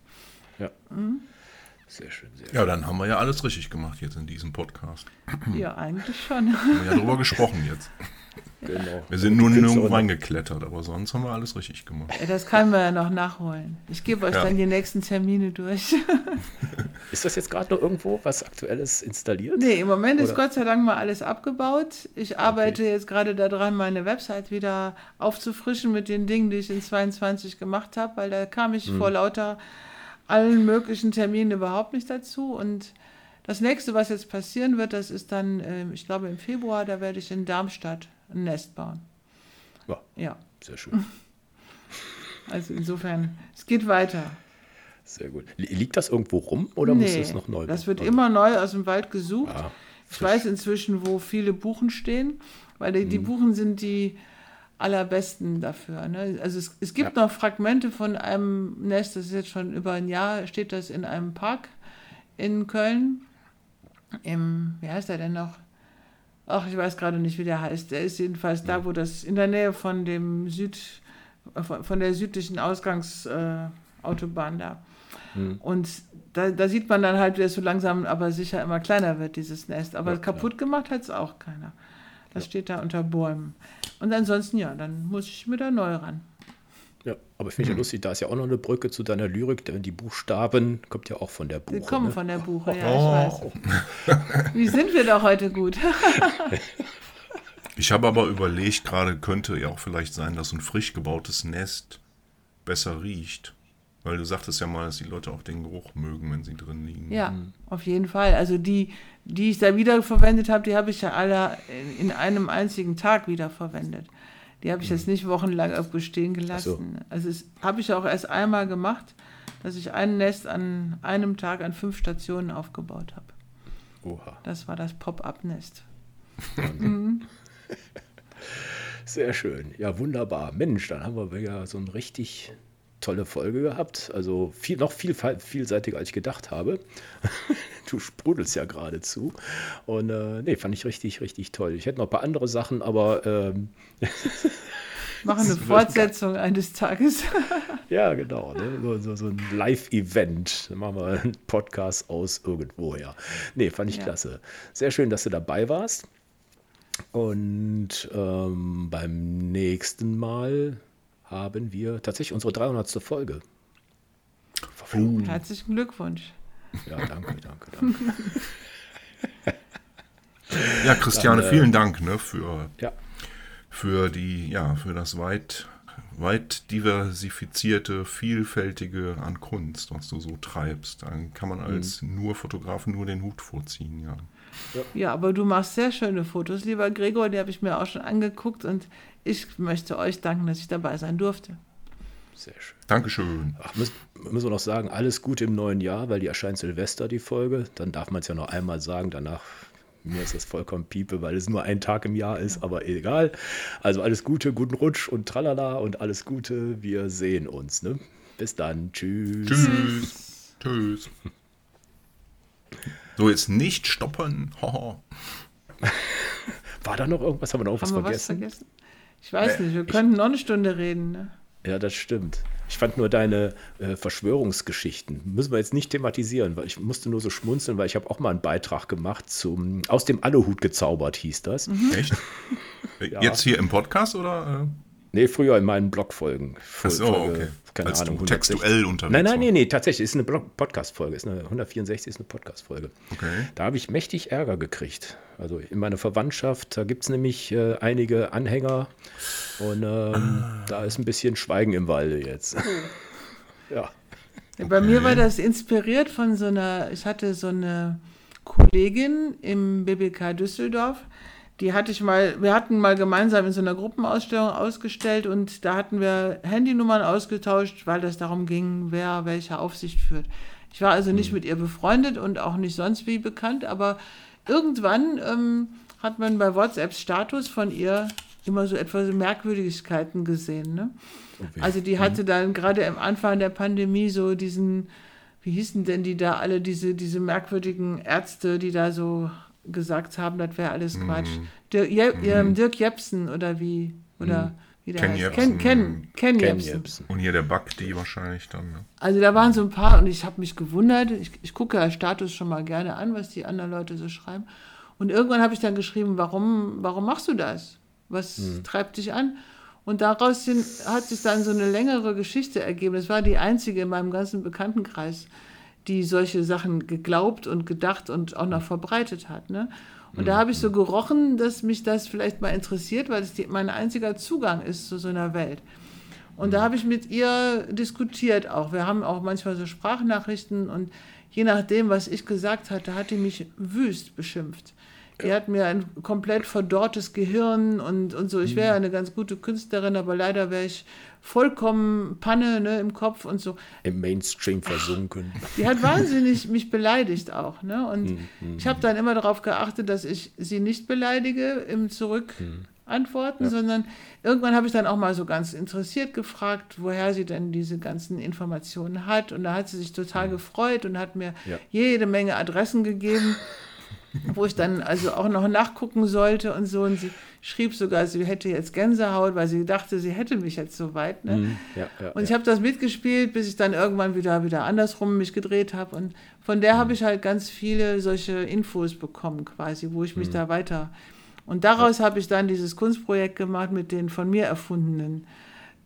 Ja. Mhm. Sehr schön, sehr schön. Ja, dann haben wir ja alles richtig gemacht jetzt in diesem Podcast. Ja, eigentlich schon. Wir haben ja darüber gesprochen jetzt. Genau. Wir sind nur nirgendwo reingeklettert, aber sonst haben wir alles richtig gemacht. Das können wir ja noch nachholen. Ich gebe euch ja. dann die nächsten Termine durch. Ist das jetzt gerade noch irgendwo was Aktuelles installiert? Nee, im Moment Oder? ist Gott sei Dank mal alles abgebaut. Ich arbeite okay. jetzt gerade daran, meine Website wieder aufzufrischen mit den Dingen, die ich in 22 gemacht habe, weil da kam ich hm. vor lauter allen möglichen Terminen überhaupt nicht dazu. Und das nächste, was jetzt passieren wird, das ist dann, ähm, ich glaube im Februar, da werde ich in Darmstadt ein Nest bauen. Ja, ja. sehr schön. Also insofern, es geht weiter. Sehr gut. Liegt das irgendwo rum oder nee, muss es noch neu Das wird also. immer neu aus dem Wald gesucht. Ah, ich weiß inzwischen, wo viele Buchen stehen, weil die, die hm. Buchen sind die allerbesten dafür. Ne? Also es, es gibt ja. noch Fragmente von einem Nest, das ist jetzt schon über ein Jahr, steht das in einem Park in Köln. Im, wie heißt er denn noch? Ach, ich weiß gerade nicht, wie der heißt. Der ist jedenfalls da, wo das in der Nähe von dem Süd, von der südlichen Ausgangsautobahn äh, da. Mhm. Und da, da, sieht man dann halt, wie es so langsam aber sicher immer kleiner wird, dieses Nest. Aber ja, kaputt ja. gemacht hat es auch keiner. Das ja. steht da unter Bäumen. Und ansonsten, ja, dann muss ich mir da neu ran. Ja, aber ich finde ja lustig, da ist ja auch noch eine Brücke zu deiner Lyrik, denn die Buchstaben kommt ja auch von der Buche. Die kommen ne? von der Buche, ja, ich oh. weiß. Wie sind wir doch heute gut? ich habe aber überlegt, gerade könnte ja auch vielleicht sein, dass ein frisch gebautes Nest besser riecht. Weil du sagtest ja mal, dass die Leute auch den Geruch mögen, wenn sie drin liegen. Ja, mhm. auf jeden Fall. Also die, die ich da wiederverwendet habe, die habe ich ja alle in einem einzigen Tag wiederverwendet. Die habe ich jetzt nicht wochenlang irgendwo stehen gelassen. So. Also das habe ich auch erst einmal gemacht, dass ich ein Nest an einem Tag an fünf Stationen aufgebaut habe. Oha. Das war das Pop-up-Nest. mhm. Sehr schön. Ja, wunderbar. Mensch, dann haben wir ja so ein richtig tolle Folge gehabt. Also viel, noch viel vielseitiger, als ich gedacht habe. du sprudelst ja geradezu. Und äh, nee, fand ich richtig, richtig toll. Ich hätte noch ein paar andere Sachen, aber. Ähm, Machen eine Fortsetzung eines Tages. ja, genau. Ne? So, so, so, ein Live-Event. Dann machen wir einen Podcast aus irgendwoher. Nee, fand ich ja. klasse. Sehr schön, dass du dabei warst. Und ähm, beim nächsten Mal haben wir tatsächlich unsere 300. Folge. Verflogen. Herzlichen Glückwunsch. Ja, danke, danke, danke. ja, Christiane, Dann, äh, vielen Dank ne, für, ja. für, die, ja, für das weit, weit diversifizierte, vielfältige an Kunst, was du so treibst. Dann kann man als mhm. nur Fotograf nur den Hut vorziehen, ja. Ja. ja, aber du machst sehr schöne Fotos, lieber Gregor, die habe ich mir auch schon angeguckt und ich möchte euch danken, dass ich dabei sein durfte. Sehr schön. Dankeschön. Ach, müssen, müssen wir noch sagen, alles Gute im neuen Jahr, weil die erscheint Silvester, die Folge. Dann darf man es ja noch einmal sagen, danach mir ist das vollkommen piepe, weil es nur ein Tag im Jahr ist, aber egal. Also alles Gute, guten Rutsch und tralala und alles Gute. Wir sehen uns. Ne? Bis dann. Tschüss. Tschüss. Tschüss. So, jetzt nicht stoppen. War da noch irgendwas? Haben wir noch Haben was wir vergessen? Was vergessen? Ich weiß nicht, wir könnten noch eine Stunde reden. Ne? Ja, das stimmt. Ich fand nur deine äh, Verschwörungsgeschichten, müssen wir jetzt nicht thematisieren, weil ich musste nur so schmunzeln, weil ich habe auch mal einen Beitrag gemacht zum Aus dem Aluhut gezaubert, hieß das. Mhm. Echt? Jetzt hier im Podcast oder? Nee, früher in meinen Blogfolgen. Ach so, okay. Keine Als Ahnung. textuell unterwegs Nein, nein, nee, nee, tatsächlich. Ist eine Podcast-Folge. Ist eine 164 ist eine Podcast-Folge. Okay. Da habe ich mächtig Ärger gekriegt. Also in meiner Verwandtschaft, da gibt es nämlich äh, einige Anhänger und ähm, ah. da ist ein bisschen Schweigen im Walde jetzt. ja. Okay. Bei mir war das inspiriert von so einer, ich hatte so eine Kollegin im BBK Düsseldorf, die hatte ich mal, wir hatten mal gemeinsam in so einer Gruppenausstellung ausgestellt und da hatten wir Handynummern ausgetauscht, weil das darum ging, wer welche Aufsicht führt. Ich war also nicht mhm. mit ihr befreundet und auch nicht sonst wie bekannt, aber irgendwann ähm, hat man bei WhatsApp Status von ihr immer so etwas Merkwürdigkeiten gesehen. Ne? Okay. Also die hatte mhm. dann gerade am Anfang der Pandemie so diesen, wie hießen denn die da alle, diese, diese merkwürdigen Ärzte, die da so gesagt haben, das wäre alles Quatsch. Mm. Dirk, Je mm. Dirk Jepsen oder wie? Oder mm. wie der Ken heißt. Jepsen. Ken, Ken, Ken, Ken Jepsen. Jepsen. Und hier der Bug, die wahrscheinlich dann. Ne? Also da waren so ein paar und ich habe mich gewundert. Ich, ich gucke ja Status schon mal gerne an, was die anderen Leute so schreiben. Und irgendwann habe ich dann geschrieben, warum, warum machst du das? Was mm. treibt dich an? Und daraus hat sich dann so eine längere Geschichte ergeben. Das war die einzige in meinem ganzen Bekanntenkreis, die solche Sachen geglaubt und gedacht und auch noch verbreitet hat. Ne? Und da habe ich so mhm. gerochen, dass mich das vielleicht mal interessiert, weil es die, mein einziger Zugang ist zu so einer Welt. Und da mhm. habe ich mit ihr diskutiert auch. Wir haben auch manchmal so Sprachnachrichten und je nachdem, was ich gesagt hatte, hat die mich wüst beschimpft. Die hat mir ein komplett verdorrtes Gehirn und, und so. Ich wäre ja mhm. eine ganz gute Künstlerin, aber leider wäre ich vollkommen Panne ne, im Kopf und so. Im Mainstream versunken. Die hat wahnsinnig mich beleidigt auch. Ne? Und mhm. ich habe dann immer darauf geachtet, dass ich sie nicht beleidige im Zurückantworten, mhm. ja. sondern irgendwann habe ich dann auch mal so ganz interessiert gefragt, woher sie denn diese ganzen Informationen hat. Und da hat sie sich total mhm. gefreut und hat mir ja. jede Menge Adressen gegeben wo ich dann also auch noch nachgucken sollte und so. Und sie schrieb sogar, sie hätte jetzt Gänsehaut, weil sie dachte, sie hätte mich jetzt so weit. Ne? Mm, ja, ja, und ich habe das mitgespielt, bis ich dann irgendwann wieder, wieder andersrum mich gedreht habe. Und von der mm. habe ich halt ganz viele solche Infos bekommen, quasi, wo ich mich mm. da weiter. Und daraus habe ich dann dieses Kunstprojekt gemacht mit den von mir erfundenen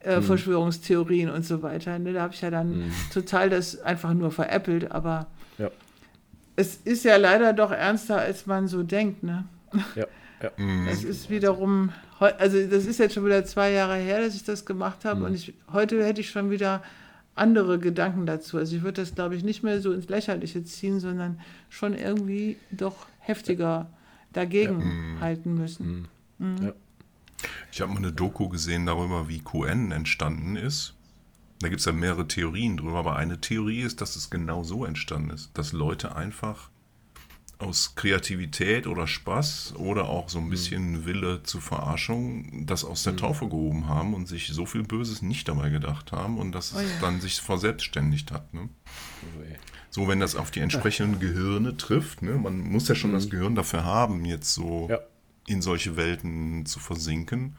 äh, Verschwörungstheorien und so weiter. Ne? Da habe ich ja dann total das einfach nur veräppelt, aber es ist ja leider doch ernster, als man so denkt, ne? Ja. ja. Mhm. Es ist wiederum, also das ist jetzt schon wieder zwei Jahre her, dass ich das gemacht habe mhm. und ich, heute hätte ich schon wieder andere Gedanken dazu. Also ich würde das, glaube ich, nicht mehr so ins Lächerliche ziehen, sondern schon irgendwie doch heftiger dagegen ja. Mhm. halten müssen. Mhm. mhm. Ja. Ich habe mal eine Doku gesehen darüber, wie QN entstanden ist. Da gibt es ja mehrere Theorien drüber, aber eine Theorie ist, dass es genau so entstanden ist, dass Leute einfach aus Kreativität oder Spaß oder auch so ein bisschen mhm. Wille zur Verarschung das aus der mhm. Taufe gehoben haben und sich so viel Böses nicht dabei gedacht haben und dass oh ja. es dann sich verselbstständigt hat. Ne? Oh so, wenn das auf die entsprechenden Gehirne trifft, ne? man muss ja schon mhm. das Gehirn dafür haben, jetzt so ja. in solche Welten zu versinken.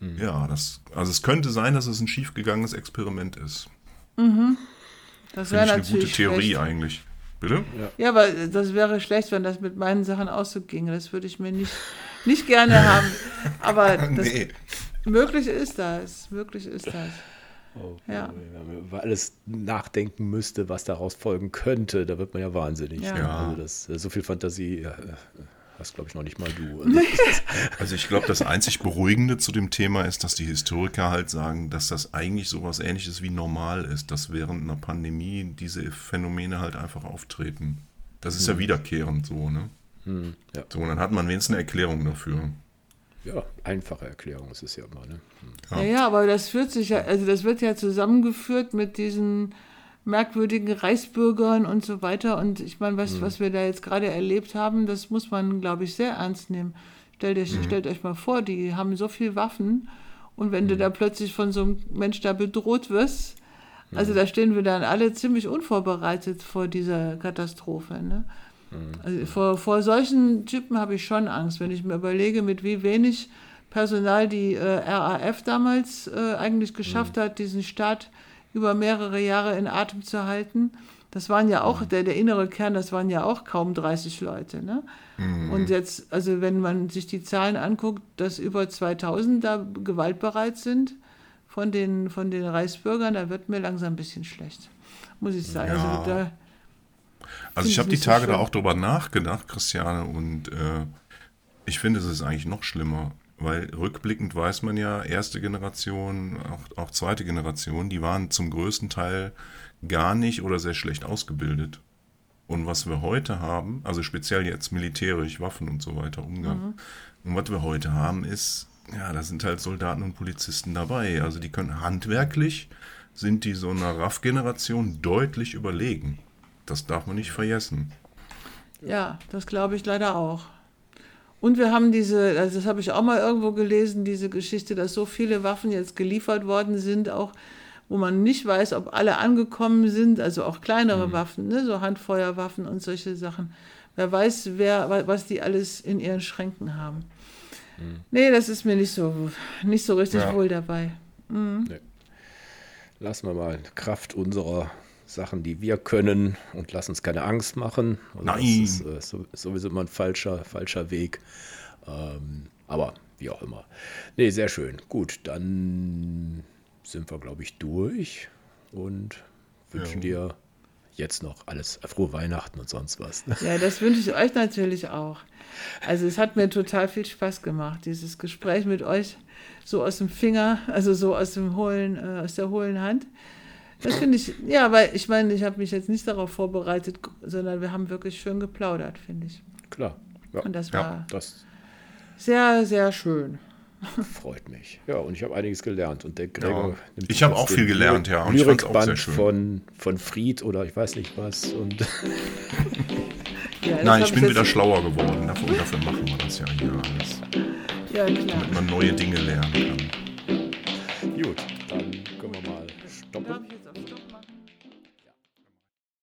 Mhm. Ja, das, also es könnte sein, dass es ein schiefgegangenes Experiment ist. Mhm. Das wäre natürlich eine gute Theorie schlecht. eigentlich. Bitte? Ja. ja, aber das wäre schlecht, wenn das mit meinen Sachen ausginge. Das würde ich mir nicht, nicht gerne haben. Aber das, nee. möglich ist das. Möglich ist das. Oh, ja. Wenn man alles nachdenken müsste, was daraus folgen könnte, da wird man ja wahnsinnig. Ja. Ne? Also das, so viel Fantasie. Ja, hast, glaube ich, noch nicht mal du. Also, also ich glaube, das einzig Beruhigende zu dem Thema ist, dass die Historiker halt sagen, dass das eigentlich sowas ähnliches wie normal ist, dass während einer Pandemie diese Phänomene halt einfach auftreten. Das ist hm. ja wiederkehrend so, ne? Hm, ja. So, und dann hat man wenigstens eine Erklärung dafür. Ja, einfache Erklärung ist es ja immer, ne? Hm. Ja. ja, ja, aber das führt sich ja, also das wird ja zusammengeführt mit diesen merkwürdigen Reichsbürgern und so weiter. Und ich meine, was, mhm. was wir da jetzt gerade erlebt haben, das muss man, glaube ich, sehr ernst nehmen. Stellt euch, mhm. stellt euch mal vor, die haben so viel Waffen und wenn mhm. du da plötzlich von so einem Mensch da bedroht wirst, also mhm. da stehen wir dann alle ziemlich unvorbereitet vor dieser Katastrophe. Ne? Mhm. Also vor, vor solchen Typen habe ich schon Angst, wenn ich mir überlege, mit wie wenig Personal die äh, RAF damals äh, eigentlich geschafft mhm. hat, diesen Staat über mehrere Jahre in Atem zu halten. Das waren ja auch, der, der innere Kern, das waren ja auch kaum 30 Leute. Ne? Mhm. Und jetzt, also wenn man sich die Zahlen anguckt, dass über 2000 da gewaltbereit sind von den, von den Reichsbürgern, da wird mir langsam ein bisschen schlecht, muss ich sagen. Ja. Also, da also ich habe die Tage so da auch drüber nachgedacht, Christiane, und äh, ich finde, es ist eigentlich noch schlimmer. Weil rückblickend weiß man ja, erste Generation, auch, auch zweite Generation, die waren zum größten Teil gar nicht oder sehr schlecht ausgebildet. Und was wir heute haben, also speziell jetzt militärisch, Waffen und so weiter, Umgang. Mhm. Und was wir heute haben, ist, ja, da sind halt Soldaten und Polizisten dabei. Also die können handwerklich, sind die so einer RAF-Generation deutlich überlegen. Das darf man nicht vergessen. Ja, das glaube ich leider auch. Und wir haben diese, also das habe ich auch mal irgendwo gelesen, diese Geschichte, dass so viele Waffen jetzt geliefert worden sind, auch wo man nicht weiß, ob alle angekommen sind, also auch kleinere mhm. Waffen, ne, so Handfeuerwaffen und solche Sachen. Wer weiß, wer, was die alles in ihren Schränken haben. Mhm. Nee, das ist mir nicht so, nicht so richtig ja. wohl dabei. Mhm. Nee. Lassen wir mal Kraft unserer Sachen, die wir können und lass uns keine Angst machen. Also Nein. Das ist äh, sowieso immer ein falscher, falscher Weg. Ähm, aber wie auch immer. Nee, sehr schön. Gut, dann sind wir, glaube ich, durch und wünschen ja. dir jetzt noch alles frohe Weihnachten und sonst was. Ja, das wünsche ich euch natürlich auch. Also es hat mir total viel Spaß gemacht, dieses Gespräch mit euch so aus dem Finger, also so aus dem hohlen, äh, aus der hohlen Hand. Das finde ich, ja, weil ich meine, ich habe mich jetzt nicht darauf vorbereitet, sondern wir haben wirklich schön geplaudert, finde ich. Klar. Ja. Und das war ja, das sehr, sehr schön. Freut mich. Ja, und ich habe einiges gelernt. Und der Gregor ja. Ich habe auch viel gelernt, ja. Und Lyrikband von, von Fried oder ich weiß nicht was. Und ja, Nein, ich bin wieder schlauer geworden. Dafür, dafür machen wir das ja hier alles. Ja, klar. Damit man neue Dinge lernen kann. Gut, dann können wir mal stoppen.